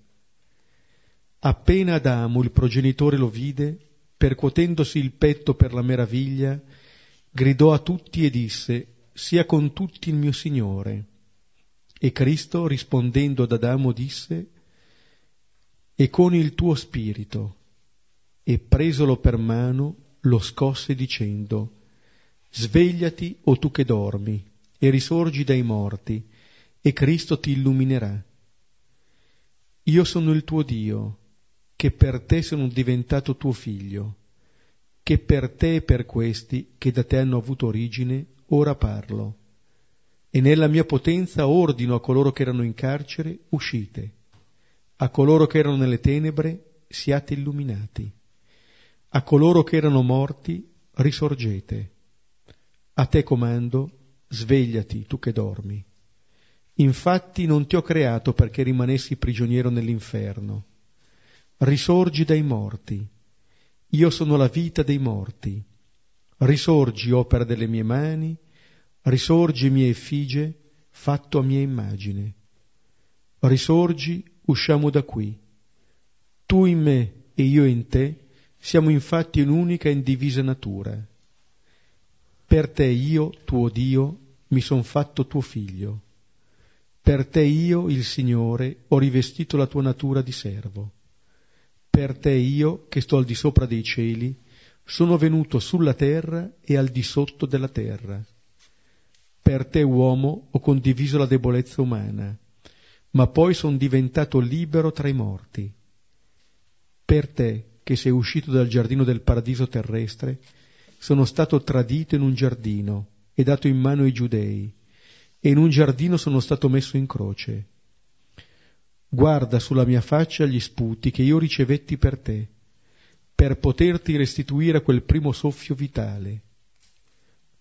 Appena Adamo, il progenitore, lo vide, percuotendosi il petto per la meraviglia, gridò a tutti e disse, sia con tutti il mio Signore. E Cristo, rispondendo ad Adamo, disse, e con il tuo spirito. E presolo per mano, lo scosse dicendo, svegliati o tu che dormi e risorgi dai morti, e Cristo ti illuminerà. Io sono il tuo Dio, che per te sono diventato tuo figlio, che per te e per questi che da te hanno avuto origine, ora parlo. E nella mia potenza ordino a coloro che erano in carcere, uscite. A coloro che erano nelle tenebre, siate illuminati. A coloro che erano morti, risorgete. A te comando, svegliati tu che dormi. Infatti non ti ho creato perché rimanessi prigioniero nell'inferno. Risorgi dai morti. Io sono la vita dei morti. Risorgi, opera delle mie mani, risorgi mia effigie, fatto a mia immagine. Risorgi, usciamo da qui. Tu in me e io in te siamo infatti un'unica e indivisa natura per te io, tuo Dio, mi son fatto tuo figlio. Per te io, il Signore, ho rivestito la tua natura di servo. Per te io, che sto al di sopra dei cieli, sono venuto sulla terra e al di sotto della terra. Per te, uomo, ho condiviso la debolezza umana, ma poi sono diventato libero tra i morti. Per te, che sei uscito dal giardino del paradiso terrestre, sono stato tradito in un giardino e dato in mano ai giudei, e in un giardino sono stato messo in croce. Guarda sulla mia faccia gli sputi che io ricevetti per te, per poterti restituire quel primo soffio vitale.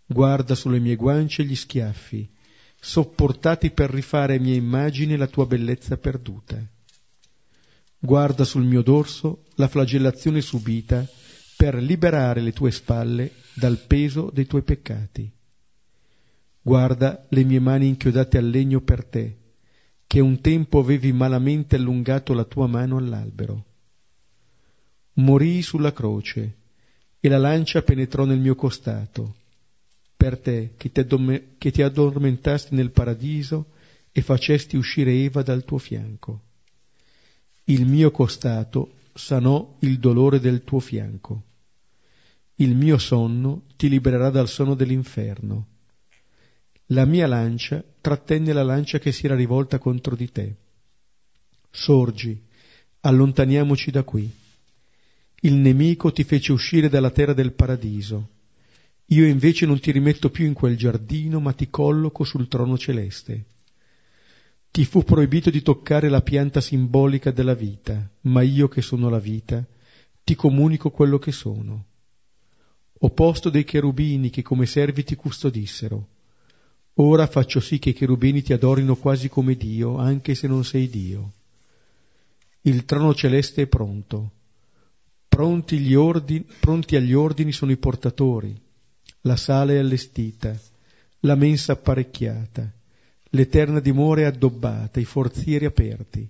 Guarda sulle mie guance gli schiaffi, sopportati per rifare mia immagine la tua bellezza perduta. Guarda sul mio dorso la flagellazione subita per liberare le tue spalle dal peso dei tuoi peccati. Guarda le mie mani inchiodate al legno per te, che un tempo avevi malamente allungato la tua mano all'albero. Morii sulla croce e la lancia penetrò nel mio costato, per te che ti, che ti addormentasti nel paradiso e facesti uscire Eva dal tuo fianco. Il mio costato sanò il dolore del tuo fianco il mio sonno ti libererà dal sonno dell'inferno. La mia lancia trattenne la lancia che si era rivolta contro di te. Sorgi, allontaniamoci da qui. Il nemico ti fece uscire dalla terra del paradiso. Io invece non ti rimetto più in quel giardino, ma ti colloco sul trono celeste. Ti fu proibito di toccare la pianta simbolica della vita, ma io che sono la vita, ti comunico quello che sono ho posto dei cherubini che come servi ti custodissero. Ora faccio sì che i cherubini ti adorino quasi come Dio, anche se non sei Dio. Il trono celeste è pronto. Pronti, ordini, pronti agli ordini sono i portatori. La sala è allestita, la mensa apparecchiata, l'eterna dimora è addobbata, i forzieri aperti.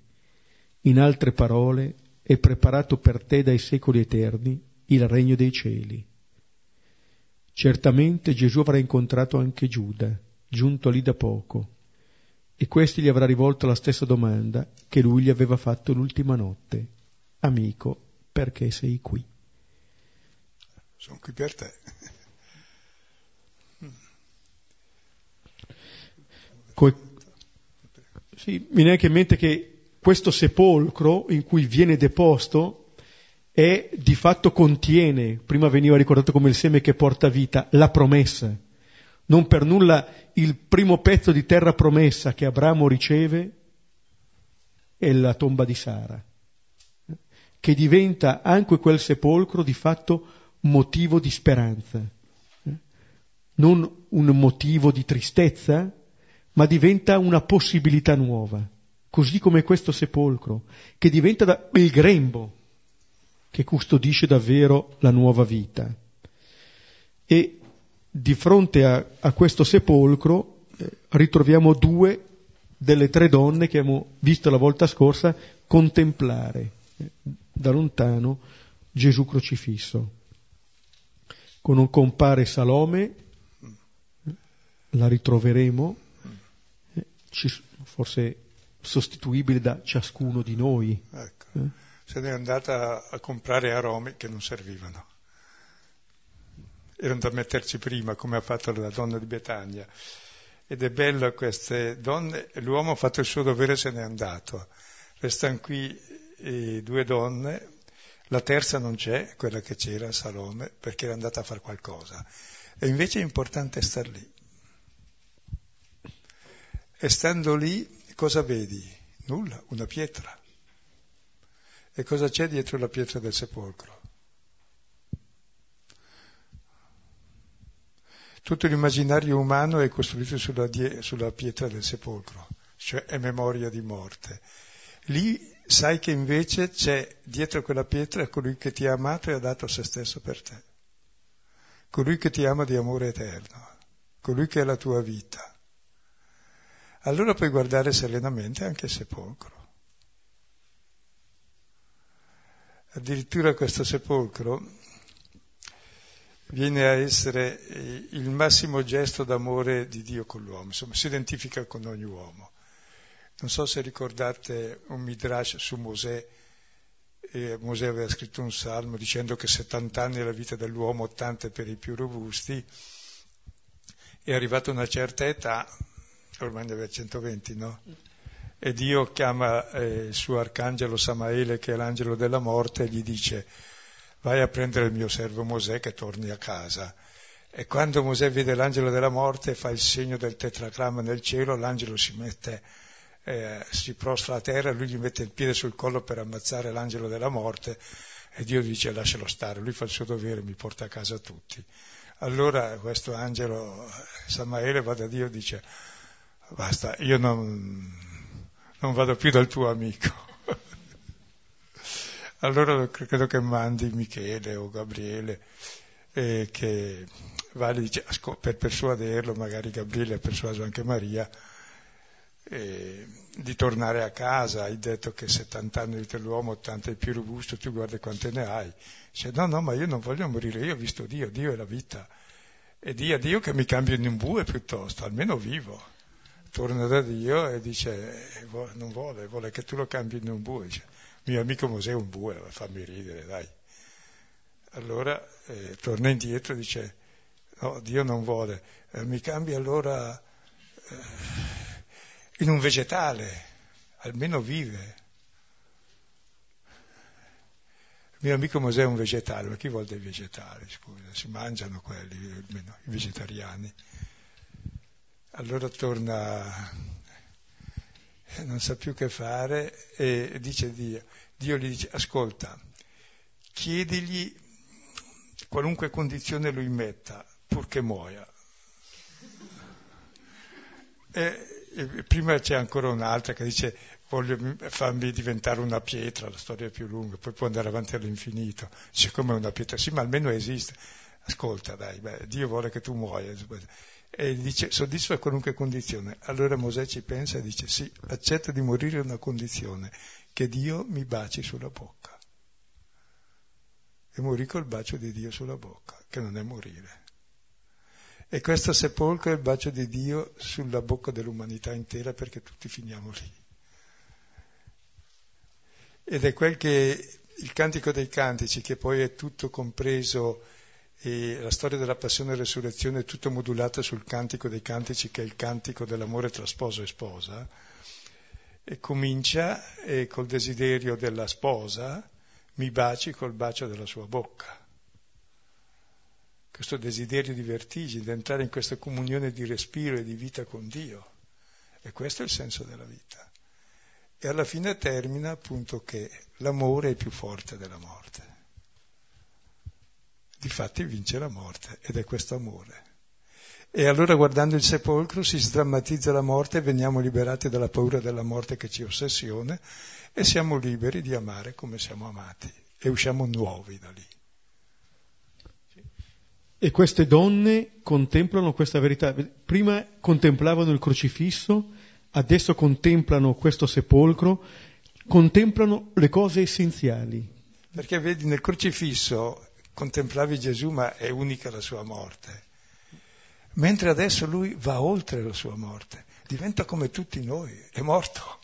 In altre parole, è preparato per te dai secoli eterni il regno dei cieli. Certamente Gesù avrà incontrato anche Giuda, giunto lì da poco, e questi gli avrà rivolto la stessa domanda che lui gli aveva fatto l'ultima notte. Amico, perché sei qui? Sono qui per te. Co- sì, mi viene anche in mente che questo sepolcro in cui viene deposto è di fatto contiene, prima veniva ricordato come il seme che porta vita, la promessa. Non per nulla il primo pezzo di terra promessa che Abramo riceve è la tomba di Sara, che diventa anche quel sepolcro di fatto motivo di speranza, non un motivo di tristezza, ma diventa una possibilità nuova, così come questo sepolcro, che diventa il grembo che custodisce davvero la nuova vita. E di fronte a, a questo sepolcro eh, ritroviamo due delle tre donne che abbiamo visto la volta scorsa contemplare eh, da lontano Gesù crocifisso. Con un compare Salome, la ritroveremo, eh, ci, forse sostituibile da ciascuno di noi. Ecco. Se n'è andata a comprare aromi che non servivano erano da metterci prima, come ha fatto la donna di Betania. Ed è bello queste donne, l'uomo ha fatto il suo dovere e se n'è andato. Restano qui eh, due donne, la terza non c'è, quella che c'era, Salome, perché era andata a fare qualcosa. E invece è importante star lì. E stando lì, cosa vedi? Nulla, una pietra. E cosa c'è dietro la pietra del sepolcro? Tutto l'immaginario umano è costruito sulla, die- sulla pietra del sepolcro, cioè è memoria di morte. Lì sai che invece c'è dietro quella pietra colui che ti ha amato e ha dato se stesso per te, colui che ti ama di amore eterno, colui che è la tua vita. Allora puoi guardare serenamente anche il sepolcro. Addirittura questo sepolcro viene a essere eh, il massimo gesto d'amore di Dio con l'uomo, insomma si identifica con ogni uomo. Non so se ricordate un midrash su Mosè, e Mosè aveva scritto un salmo dicendo che 70 anni è la vita dell'uomo, 80 per i più robusti, è arrivato a una certa età, ormai ne aveva 120, no? E Dio chiama eh, il suo arcangelo Samaele, che è l'angelo della morte, e gli dice vai a prendere il mio servo Mosè che torni a casa. E quando Mosè vede l'angelo della morte fa il segno del tetragramma nel cielo, l'angelo si mette, eh, si prostra a terra, lui gli mette il piede sul collo per ammazzare l'angelo della morte e Dio dice lascialo stare, lui fa il suo dovere, mi porta a casa tutti. Allora questo angelo Samaele va da Dio e dice basta, io non, non vado più dal tuo amico allora credo che mandi Michele o Gabriele eh, che vale dice, per persuaderlo, magari Gabriele ha persuaso anche Maria, eh, di tornare a casa, hai detto che 70 anni di l'uomo, 80 è più robusto, tu guarda quante ne hai. Dice no, no, ma io non voglio morire, io ho visto Dio, Dio è la vita. E dia a Dio che mi cambio in un bue piuttosto, almeno vivo. Torna da Dio e dice, eh, non vuole, vuole che tu lo cambi in un bue. Dice, mio amico Mosè è un bue, fammi ridere, dai. Allora eh, torna indietro e dice, no, Dio non vuole, eh, mi cambi allora eh, in un vegetale, almeno vive. Mio amico Mosè è un vegetale, ma chi vuole dei vegetali? Scusa, si mangiano quelli, almeno i vegetariani. Allora torna non sa più che fare e dice Dio, Dio gli dice ascolta, chiedigli qualunque condizione lui metta, purché muoia. E, e prima c'è ancora un'altra che dice voglio farmi diventare una pietra, la storia è più lunga, poi può andare avanti all'infinito. Dice come una pietra, sì, ma almeno esiste. Ascolta, dai, beh, Dio vuole che tu muoia. E dice soddisfa qualunque condizione. Allora Mosè ci pensa e dice sì, accetta di morire una condizione, che Dio mi baci sulla bocca. E morì col bacio di Dio sulla bocca, che non è morire. E questo sepolcro è il bacio di Dio sulla bocca dell'umanità intera perché tutti finiamo lì. Ed è quel che il Cantico dei Cantici, che poi è tutto compreso, e la storia della passione e resurrezione è tutto modulata sul Cantico dei Cantici, che è il cantico dell'amore tra sposo e sposa, e comincia e col desiderio della sposa, mi baci col bacio della sua bocca questo desiderio di vertigine, di entrare in questa comunione di respiro e di vita con Dio. E questo è il senso della vita. E alla fine termina appunto che l'amore è più forte della morte. Difatti vince la morte ed è questo amore. E allora guardando il sepolcro si sdrammatizza la morte veniamo liberati dalla paura della morte che ci ossessione e siamo liberi di amare come siamo amati e usciamo nuovi da lì. E queste donne contemplano questa verità. Prima contemplavano il crocifisso, adesso contemplano questo sepolcro, contemplano le cose essenziali. Perché vedi, nel crocifisso contemplavi Gesù, ma è unica la sua morte. Mentre adesso lui va oltre la sua morte, diventa come tutti noi, è morto.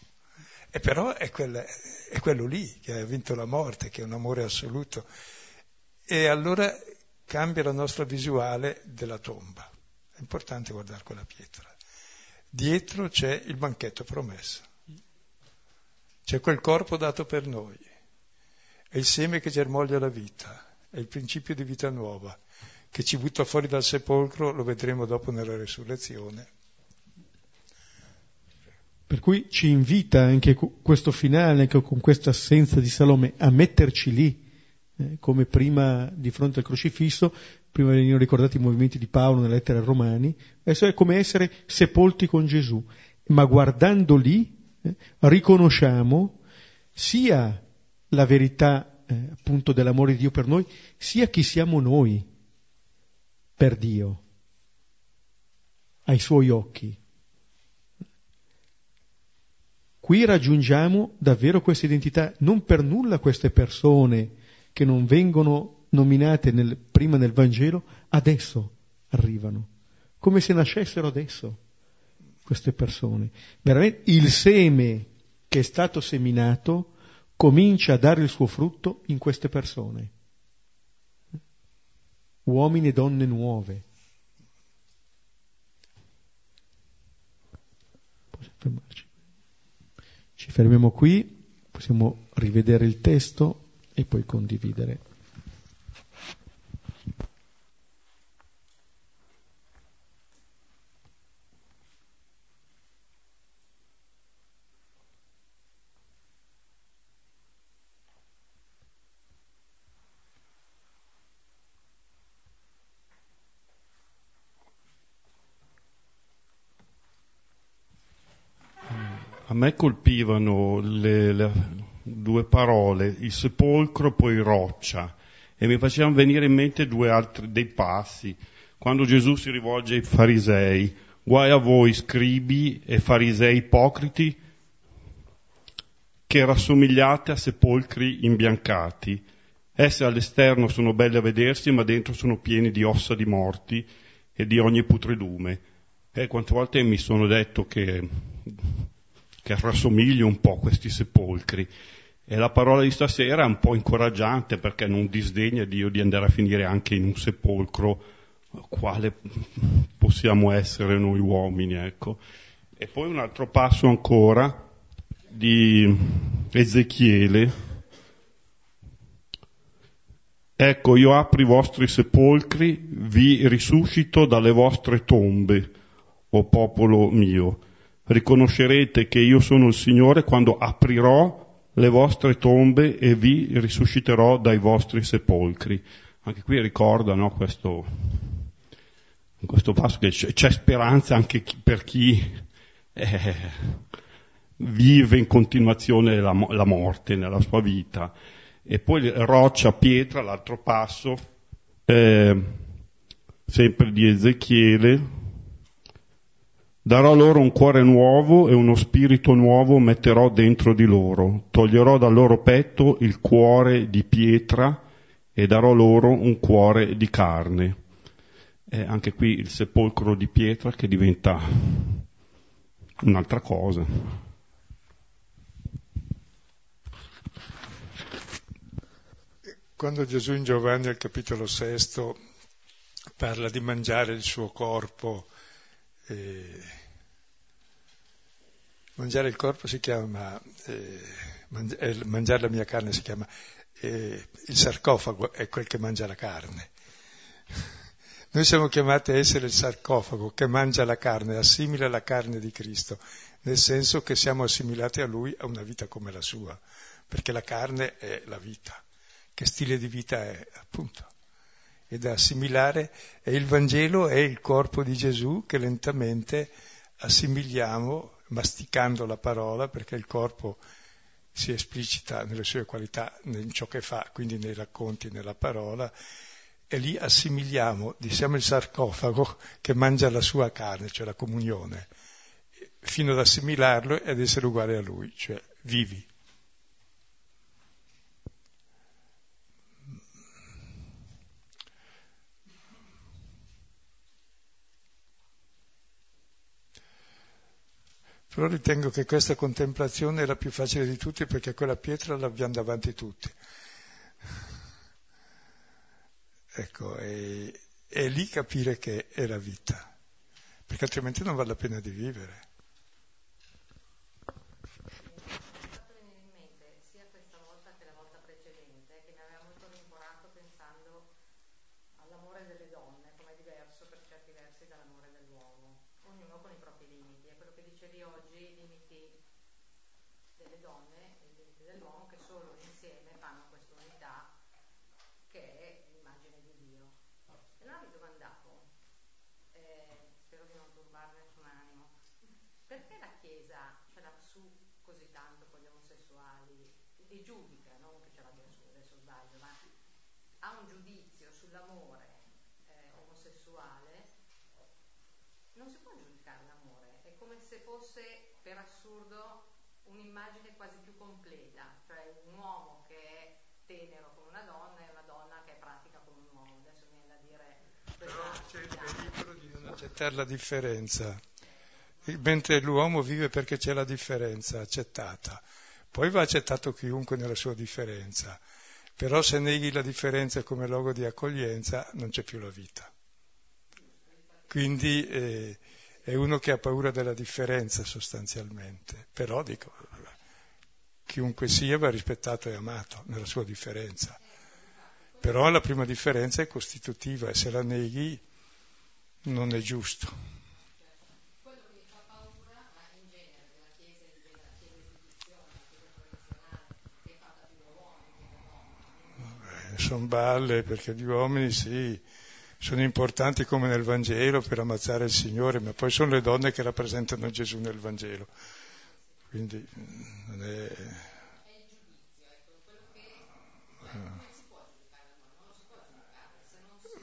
E però è, quel, è quello lì che ha vinto la morte, che è un amore assoluto. E allora cambia la nostra visuale della tomba. È importante guardare quella pietra. Dietro c'è il banchetto promesso. C'è quel corpo dato per noi. È il seme che germoglia la vita. È il principio di vita nuova che ci butta fuori dal sepolcro, lo vedremo dopo nella resurrezione. Per cui ci invita anche questo finale, anche con questa assenza di Salome, a metterci lì, eh, come prima di fronte al crocifisso, prima venivano ricordati i movimenti di Paolo nelle lettere ai Romani, adesso è come essere sepolti con Gesù, ma guardando lì eh, riconosciamo sia la verità eh, appunto dell'amore di Dio per noi, sia chi siamo noi per Dio, ai suoi occhi. Qui raggiungiamo davvero questa identità, non per nulla queste persone che non vengono nominate nel, prima nel Vangelo, adesso arrivano, come se nascessero adesso queste persone. Veramente il seme che è stato seminato comincia a dare il suo frutto in queste persone, uomini e donne nuove. Ci fermiamo qui, possiamo rivedere il testo e poi condividere. Me colpivano le, le, due parole, il sepolcro poi roccia, e mi facevano venire in mente due altri dei passi, quando Gesù si rivolge ai farisei, guai a voi scribi e farisei ipocriti, che rassomigliate a sepolcri imbiancati. Esse all'esterno sono belle a vedersi, ma dentro sono pieni di ossa di morti e di ogni putredume. E quante volte mi sono detto che, che rassomiglio un po' a questi sepolcri. E la parola di stasera è un po' incoraggiante perché non disdegna Dio di andare a finire anche in un sepolcro quale possiamo essere noi uomini, ecco. E poi un altro passo ancora di Ezechiele. Ecco, io apro i vostri sepolcri, vi risuscito dalle vostre tombe, o popolo mio. Riconoscerete che io sono il Signore quando aprirò le vostre tombe e vi risusciterò dai vostri sepolcri. Anche qui ricorda no, questo, questo passo che c'è, speranza anche per chi eh, vive in continuazione la, la morte nella sua vita. E poi roccia, pietra, l'altro passo, eh, sempre di Ezechiele, Darò loro un cuore nuovo e uno spirito nuovo metterò dentro di loro. Toglierò dal loro petto il cuore di pietra e darò loro un cuore di carne. E anche qui il sepolcro di pietra che diventa un'altra cosa. Quando Gesù in Giovanni al capitolo sesto parla di mangiare il suo corpo, eh, mangiare il corpo si chiama, eh, eh, mangiare la mia carne si chiama, eh, il sarcofago è quel che mangia la carne. Noi siamo chiamati a essere il sarcofago che mangia la carne, assimila la carne di Cristo, nel senso che siamo assimilati a Lui a una vita come la sua, perché la carne è la vita. Che stile di vita è, appunto? E da assimilare e il Vangelo è il corpo di Gesù che lentamente assimiliamo masticando la parola perché il corpo si esplicita nelle sue qualità in ciò che fa, quindi nei racconti, nella parola, e lì assimiliamo, diciamo il sarcofago che mangia la sua carne, cioè la comunione, fino ad assimilarlo ed essere uguale a lui, cioè vivi. Però ritengo che questa contemplazione è la più facile di tutti perché quella pietra l'abbiamo davanti tutti. Ecco, e, e lì capire che è la vita, perché altrimenti non vale la pena di vivere. un'immagine quasi più completa, cioè un uomo che è tenero con una donna e una donna che è pratica con un uomo. Adesso viene da dire... Però c'è il pericolo di non accettare la differenza, mentre l'uomo vive perché c'è la differenza accettata. Poi va accettato chiunque nella sua differenza, però se neghi la differenza come luogo di accoglienza non c'è più la vita. Quindi eh, è uno che ha paura della differenza sostanzialmente, però dico, chiunque sia va rispettato e amato nella sua differenza. Però la prima differenza è costitutiva e se la neghi non è giusto. sono balle perché gli uomini sì, sono importanti come nel Vangelo per ammazzare il Signore, ma poi sono le donne che rappresentano Gesù nel Vangelo. Quindi mm, non è...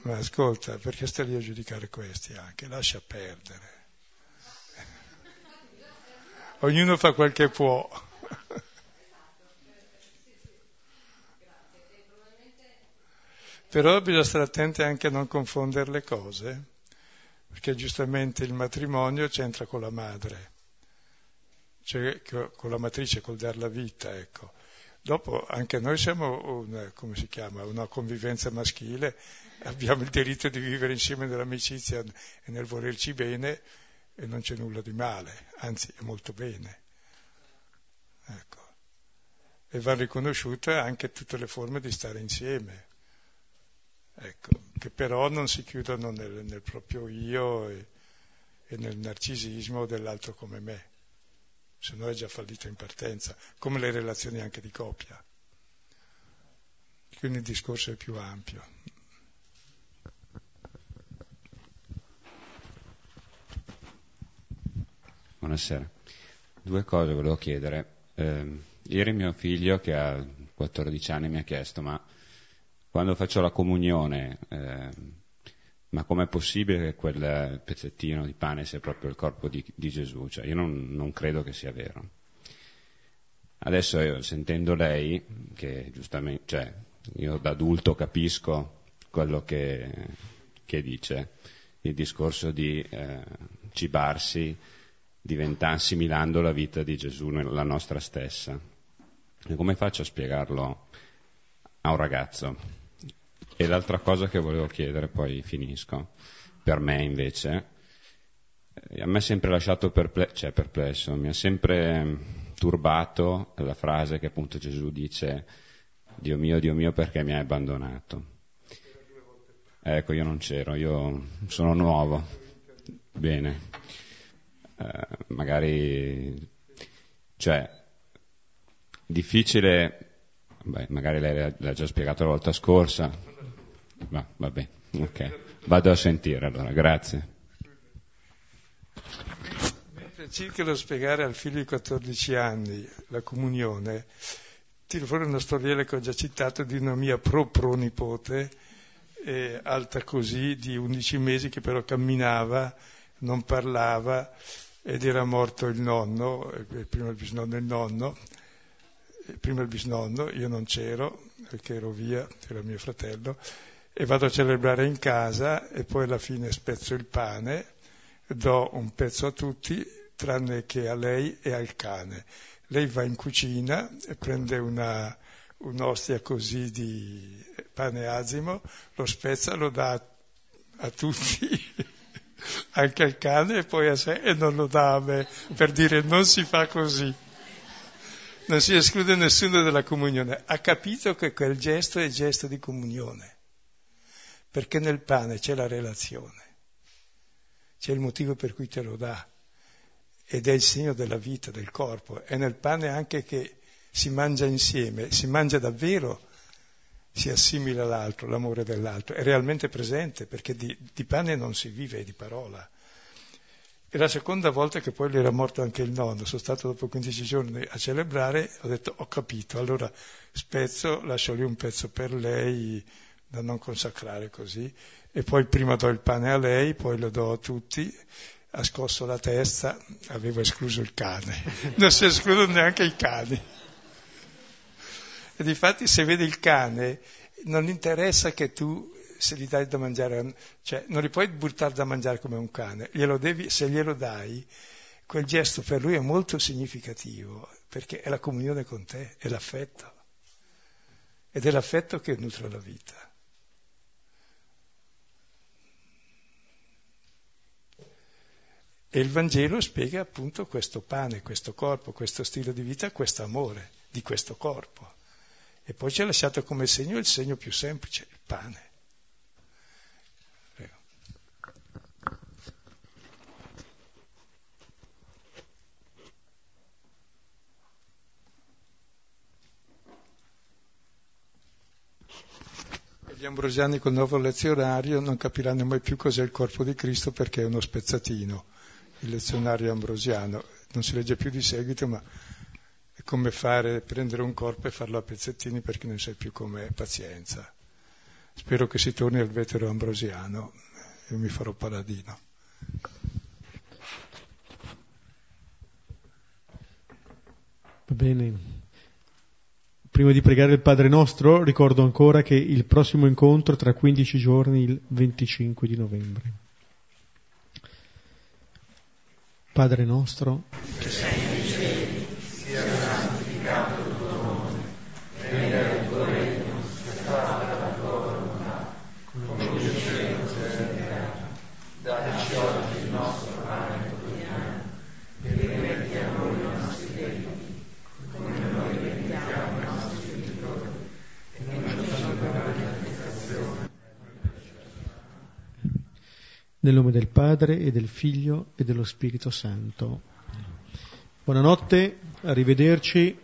Ma ascolta, perché stai lì a giudicare questi anche? Lascia perdere. Ognuno fa quel che può. Però bisogna stare attenti anche a non confondere le cose, perché giustamente il matrimonio c'entra con la madre cioè con la matrice, col dar la vita, ecco. Dopo anche noi siamo una, chiama, una convivenza maschile, abbiamo il diritto di vivere insieme nell'amicizia e nel volerci bene e non c'è nulla di male, anzi è molto bene. Ecco. E vanno riconosciute anche tutte le forme di stare insieme, ecco, che però non si chiudono nel, nel proprio io e, e nel narcisismo dell'altro come me se no è già fallito in partenza, come le relazioni anche di coppia. Quindi il discorso è più ampio. Buonasera. Due cose volevo chiedere. Eh, ieri mio figlio, che ha 14 anni, mi ha chiesto, ma quando faccio la comunione... Eh, ma com'è possibile che quel pezzettino di pane sia proprio il corpo di, di Gesù? Cioè, io non, non, credo che sia vero. Adesso io, sentendo lei, che giustamente, cioè, io da adulto capisco quello che, che dice, il discorso di eh, cibarsi diventa assimilando la vita di Gesù nella nostra stessa. E come faccio a spiegarlo a un ragazzo? E l'altra cosa che volevo chiedere, poi finisco, per me invece, eh, a me ha sempre lasciato perplesso, cioè perplesso, mi ha sempre turbato la frase che appunto Gesù dice, Dio mio, Dio mio, perché mi hai abbandonato? Ecco, io non c'ero, io sono nuovo. Bene. Eh, magari, cioè, difficile, beh, magari lei l'ha già spiegato la volta scorsa, ma va bene, ok, vado a sentire allora, grazie. Mentre cerco di spiegare al figlio di 14 anni la comunione, tiro fuori una storiella che ho già citato di una mia pro-pronipote, eh, alta così, di 11 mesi, che però camminava, non parlava, ed era morto il nonno, prima il bisnonno e il nonno, prima il bisnonno, io non c'ero perché ero via, era mio fratello, e vado a celebrare in casa e poi alla fine spezzo il pane, do un pezzo a tutti tranne che a lei e al cane. Lei va in cucina e prende una, un'ostia così di pane azimo, lo spezza, lo dà a, a tutti anche al cane e poi a sé e non lo dà a me, per dire non si fa così. Non si esclude nessuno dalla comunione. Ha capito che quel gesto è gesto di comunione, perché nel pane c'è la relazione, c'è il motivo per cui te lo dà ed è il segno della vita, del corpo. È nel pane anche che si mangia insieme, si mangia davvero si assimila all'altro, l'amore dell'altro, è realmente presente perché di, di pane non si vive, è di parola. E la seconda volta che poi gli era morto anche il nonno, sono stato dopo 15 giorni a celebrare, ho detto ho capito, allora spezzo, lascio lì un pezzo per lei da non consacrare così, e poi prima do il pane a lei, poi lo do a tutti, ha scosso la testa, avevo escluso il cane, non si escludono neanche i cani. E difatti se vedi il cane non interessa che tu se gli dai da mangiare, cioè non li puoi buttare da mangiare come un cane, glielo devi, se glielo dai, quel gesto per lui è molto significativo, perché è la comunione con te, è l'affetto. Ed è l'affetto che nutre la vita. E il Vangelo spiega appunto questo pane, questo corpo, questo stile di vita, questo amore di questo corpo. E poi ci ha lasciato come segno il segno più semplice, il pane. Gli ambrosiani col nuovo lezionario non capiranno mai più cos'è il corpo di Cristo perché è uno spezzatino, il lezionario ambrosiano. Non si legge più di seguito, ma è come fare, prendere un corpo e farlo a pezzettini perché non sai più com'è, pazienza. Spero che si torni al vetero ambrosiano, io mi farò paladino. Va bene. Prima di pregare il Padre nostro, ricordo ancora che il prossimo incontro tra 15 giorni, il 25 di novembre. Padre nostro, che sei in cielo sia santificato il tuo nome, venga il tuo regno, sia fatta la tua volontà, come in cielo così in terra. Dacci oggi il nostro pane quotidiano e rimetti a noi i nostri debiti, come noi rimettiamo i nostri debitori, e non ci sottoporre in tentazione. Nel nome del Padre e del Figlio e dello Spirito Santo. Buonanotte, arrivederci.